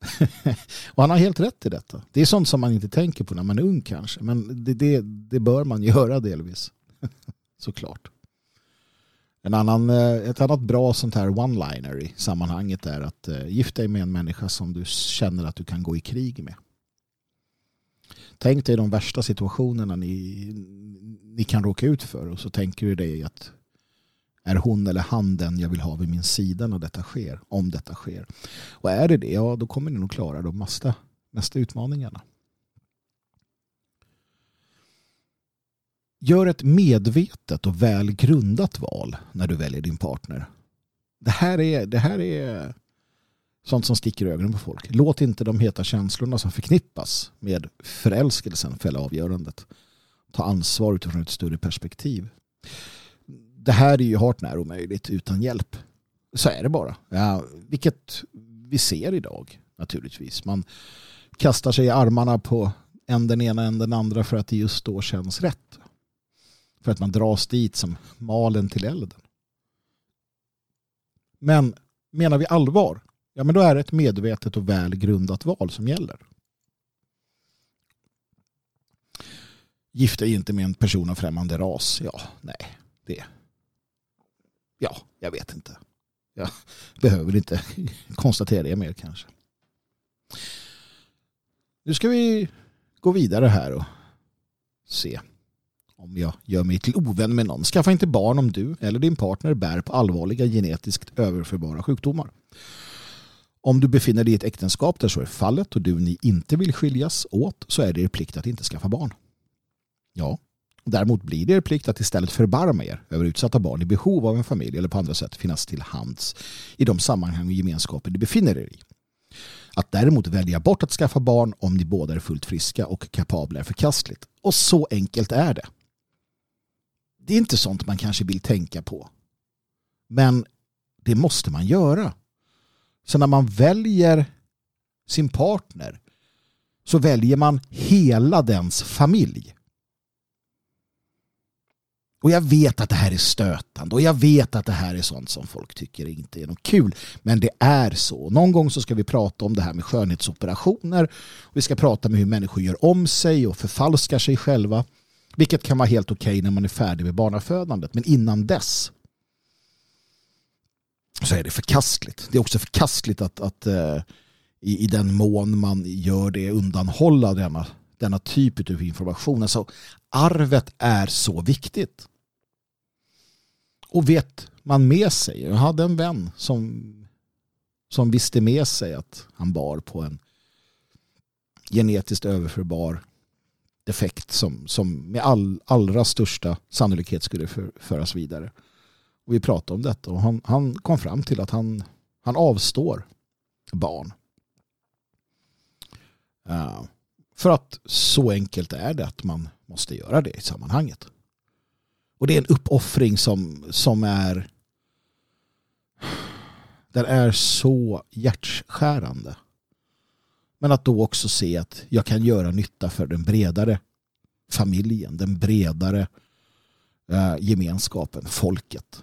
och han har helt rätt i detta. Det är sånt som man inte tänker på när man är ung kanske. Men det, det, det bör man göra delvis. Såklart. En annan, eh, ett annat bra sånt här one-liner i sammanhanget är att eh, gifta dig med en människa som du känner att du kan gå i krig med. Tänk dig de värsta situationerna ni, ni kan råka ut för och så tänker du dig att är hon eller han den jag vill ha vid min sida när detta sker? Om detta sker. Och är det det, ja då kommer ni nog klara de mesta, mesta utmaningarna. Gör ett medvetet och väl grundat val när du väljer din partner. Det här är, det här är sånt som sticker i ögonen på folk. Låt inte de heta känslorna som förknippas med förälskelsen fälla avgörandet. Ta ansvar utifrån ett större perspektiv det här är ju hart när omöjligt utan hjälp. Så är det bara. Ja, vilket vi ser idag naturligtvis. Man kastar sig i armarna på en den ena än den andra för att det just då känns rätt. För att man dras dit som malen till elden. Men menar vi allvar, ja men då är det ett medvetet och väl grundat val som gäller. Gift dig inte med en person av främmande ras, ja, nej, det Ja, jag vet inte. Jag behöver inte konstatera det mer kanske. Nu ska vi gå vidare här och se om jag gör mig till ovän med någon. Skaffa inte barn om du eller din partner bär på allvarliga genetiskt överförbara sjukdomar. Om du befinner dig i ett äktenskap där så är fallet och du ni inte vill skiljas åt så är det er plikt att inte skaffa barn. Ja, Däremot blir det er plikt att istället förbarma er över utsatta barn i behov av en familj eller på andra sätt finnas till hands i de sammanhang och gemenskaper ni befinner er i. Att däremot välja bort att skaffa barn om ni båda är fullt friska och kapabla är förkastligt. Och så enkelt är det. Det är inte sånt man kanske vill tänka på. Men det måste man göra. Så när man väljer sin partner så väljer man hela dens familj. Och jag vet att det här är stötande och jag vet att det här är sånt som folk tycker inte är något kul. Men det är så. Någon gång så ska vi prata om det här med skönhetsoperationer. Vi ska prata med hur människor gör om sig och förfalskar sig själva. Vilket kan vara helt okej okay när man är färdig med barnafödandet. Men innan dess så är det förkastligt. Det är också förkastligt att, att uh, i, i den mån man gör det undanhålla denna, denna typ av information. Alltså arvet är så viktigt. Och vet man med sig, jag hade en vän som, som visste med sig att han bar på en genetiskt överförbar defekt som, som med all, allra största sannolikhet skulle för, föras vidare. Och vi pratade om detta och han, han kom fram till att han, han avstår barn. Uh, för att så enkelt är det att man måste göra det i sammanhanget. Och det är en uppoffring som, som är den är så hjärtskärande. Men att då också se att jag kan göra nytta för den bredare familjen, den bredare eh, gemenskapen, folket.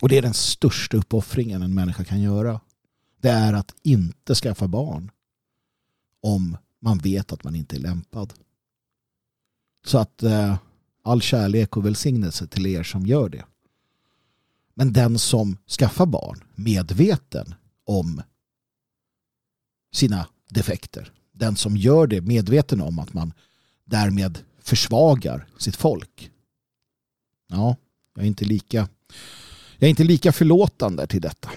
Och det är den största uppoffringen en människa kan göra. Det är att inte skaffa barn om man vet att man inte är lämpad. Så att eh, all kärlek och välsignelse till er som gör det. Men den som skaffar barn medveten om sina defekter. Den som gör det medveten om att man därmed försvagar sitt folk. Ja, jag är inte lika jag är inte lika förlåtande till detta.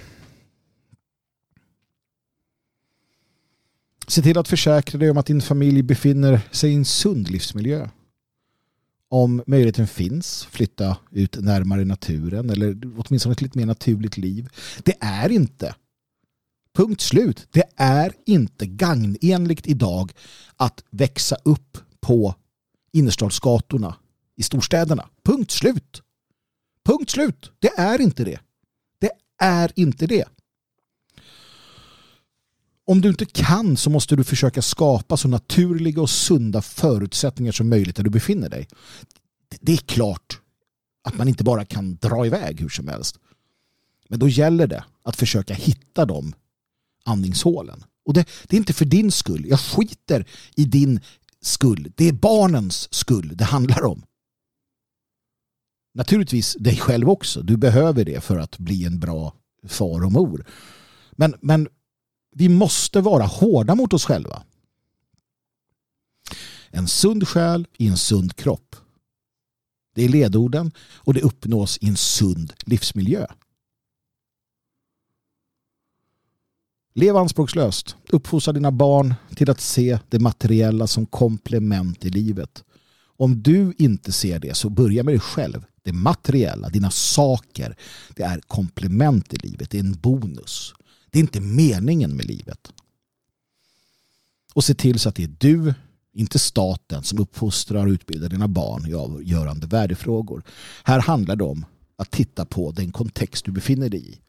Se till att försäkra dig om att din familj befinner sig i en sund livsmiljö om möjligheten finns, flytta ut närmare naturen eller åtminstone ett lite mer naturligt liv. Det är inte, punkt slut, det är inte gagnenligt idag att växa upp på innerstadsgatorna i storstäderna. Punkt slut. Punkt slut. Det är inte det. Det är inte det. Om du inte kan så måste du försöka skapa så naturliga och sunda förutsättningar som möjligt där du befinner dig. Det är klart att man inte bara kan dra iväg hur som helst. Men då gäller det att försöka hitta de andningshålen. Och det, det är inte för din skull. Jag skiter i din skull. Det är barnens skull det handlar om. Naturligtvis dig själv också. Du behöver det för att bli en bra far och mor. Men, men vi måste vara hårda mot oss själva. En sund själ i en sund kropp. Det är ledorden och det uppnås i en sund livsmiljö. Lev anspråkslöst. Uppfostra dina barn till att se det materiella som komplement i livet. Om du inte ser det så börja med dig själv. Det materiella, dina saker, det är komplement i livet. Det är en bonus. Det är inte meningen med livet. Och se till så att det är du, inte staten, som uppfostrar och utbildar dina barn i avgörande värdefrågor. Här handlar det om att titta på den kontext du befinner dig i.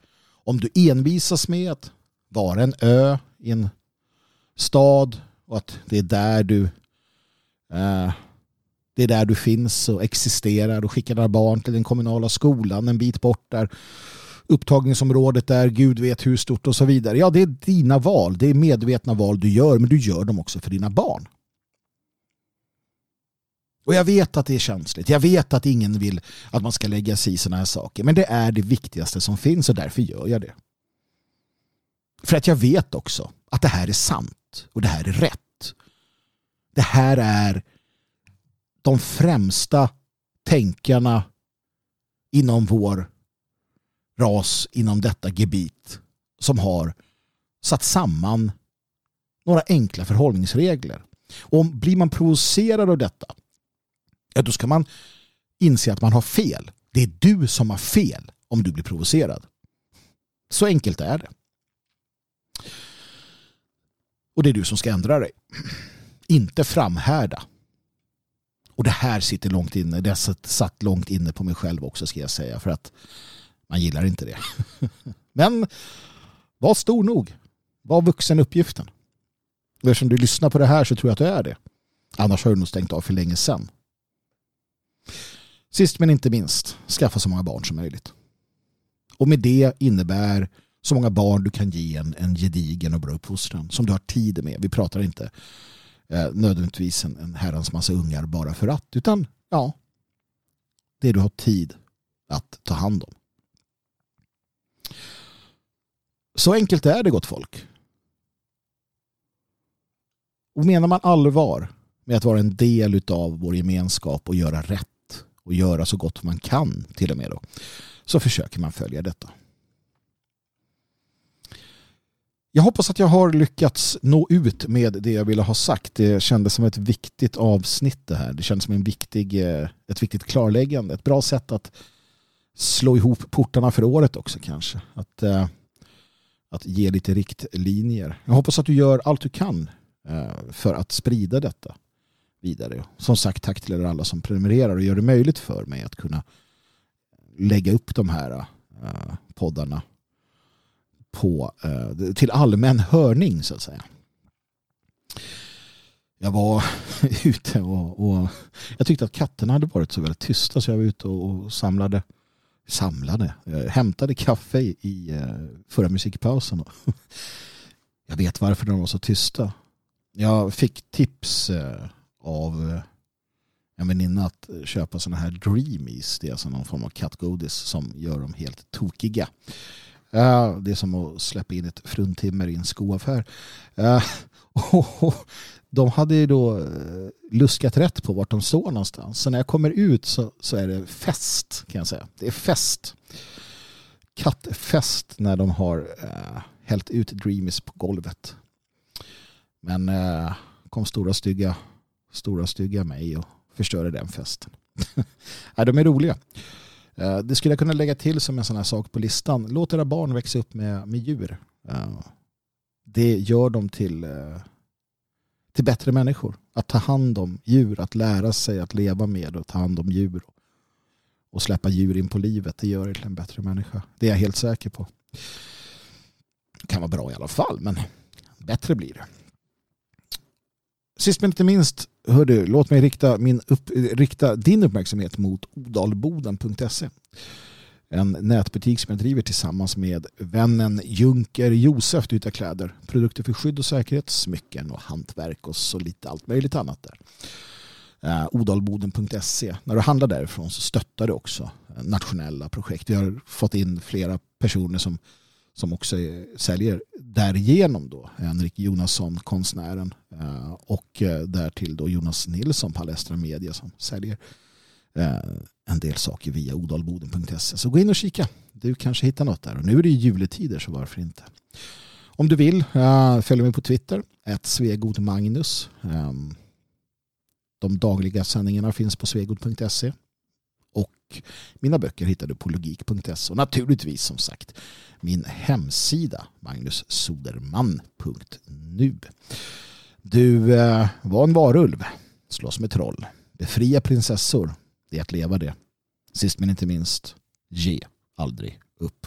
Om du envisas med att vara en ö i en stad och att det är där du eh, det är där du finns och existerar och skickar dina barn till den kommunala skolan en bit bort där upptagningsområdet är Gud vet hur stort och så vidare. Ja, det är dina val. Det är medvetna val du gör, men du gör dem också för dina barn. Och jag vet att det är känsligt. Jag vet att ingen vill att man ska lägga sig i sådana här saker. Men det är det viktigaste som finns och därför gör jag det. För att jag vet också att det här är sant och det här är rätt. Det här är de främsta tänkarna inom vår ras inom detta gebit som har satt samman några enkla förhållningsregler. Och blir man provocerad av detta, ja, då ska man inse att man har fel. Det är du som har fel om du blir provocerad. Så enkelt är det. Och det är du som ska ändra dig. Inte framhärda. Och det här sitter långt inne. Det har satt långt inne på mig själv också ska jag säga. För att man gillar inte det. Men var stor nog. Var vuxen uppgiften. Eftersom du lyssnar på det här så tror jag att du är det. Annars har du nog stängt av för länge sedan. Sist men inte minst, skaffa så många barn som möjligt. Och med det innebär så många barn du kan ge en, en gedigen och bra uppfostran som du har tid med. Vi pratar inte eh, nödvändigtvis en, en herrans massa ungar bara för att, utan ja, det du har tid att ta hand om. Så enkelt är det gott folk. Och menar man allvar med att vara en del av vår gemenskap och göra rätt och göra så gott man kan till och med då, så försöker man följa detta. Jag hoppas att jag har lyckats nå ut med det jag ville ha sagt. Det kändes som ett viktigt avsnitt det här. Det kändes som en viktig, eh, ett viktigt klarläggande. Ett bra sätt att slå ihop portarna för året också kanske. Att, eh, att ge lite riktlinjer. Jag hoppas att du gör allt du kan eh, för att sprida detta vidare. Som sagt, tack till er alla som prenumererar och gör det möjligt för mig att kunna lägga upp de här eh, poddarna på, eh, till allmän hörning så att säga. Jag var ute och, och, jag tyckte att katterna hade varit så väldigt tysta så jag var ute och samlade samlade, jag hämtade kaffe i eh, förra musikpausen. Jag vet varför de var så tysta. Jag fick tips eh, av en väninna att köpa sådana här dreamies. Det är alltså någon form av kattgodis som gör dem helt tokiga. Det är som att släppa in ett fruntimmer i en skoaffär. De hade ju då eh, luskat rätt på vart de står någonstans. Så när jag kommer ut så, så är det fest kan jag säga. Det är fest. Kattfest när de har uh, hällt ut Dreamies på golvet. Men uh, kom stora stygga, stora stygga mig och förstörde den festen. Nej, de är roliga. Eh, det skulle jag kunna lägga till som en sån här sak på listan. Låt era barn växa upp med, med djur. Eh, det gör dem till, eh, till bättre människor. Att ta hand om djur, att lära sig att leva med och ta hand om djur. Och släppa djur in på livet, det gör er till en bättre människa. Det är jag helt säker på. Det kan vara bra i alla fall, men bättre blir det. Sist men inte minst, hördu, låt mig rikta, min upp, rikta din uppmärksamhet mot odalboden.se. En nätbutik som jag driver tillsammans med vännen Junker Josef Du hittar kläder, produkter för skydd och säkerhet, smycken och hantverk och så lite allt möjligt annat där. Eh, Odalboden.se. När du handlar därifrån så stöttar du också eh, nationella projekt. Vi har fått in flera personer som, som också säljer därigenom då. Henrik Jonasson, konstnären eh, och därtill då Jonas Nilsson, Palestra Media som säljer Eh, en del saker via odalboden.se. Så gå in och kika. Du kanske hittar något där. Och nu är det juletider så varför inte. Om du vill, eh, följ mig på Twitter, ett svegodmagnus. Ehm, de dagliga sändningarna finns på svegot.se och mina böcker hittar du på logik.se och naturligtvis som sagt min hemsida magnussoderman.nu. Du eh, var en varulv, slåss med troll, befria prinsessor, det är att leva det. Sist men inte minst, ge aldrig upp.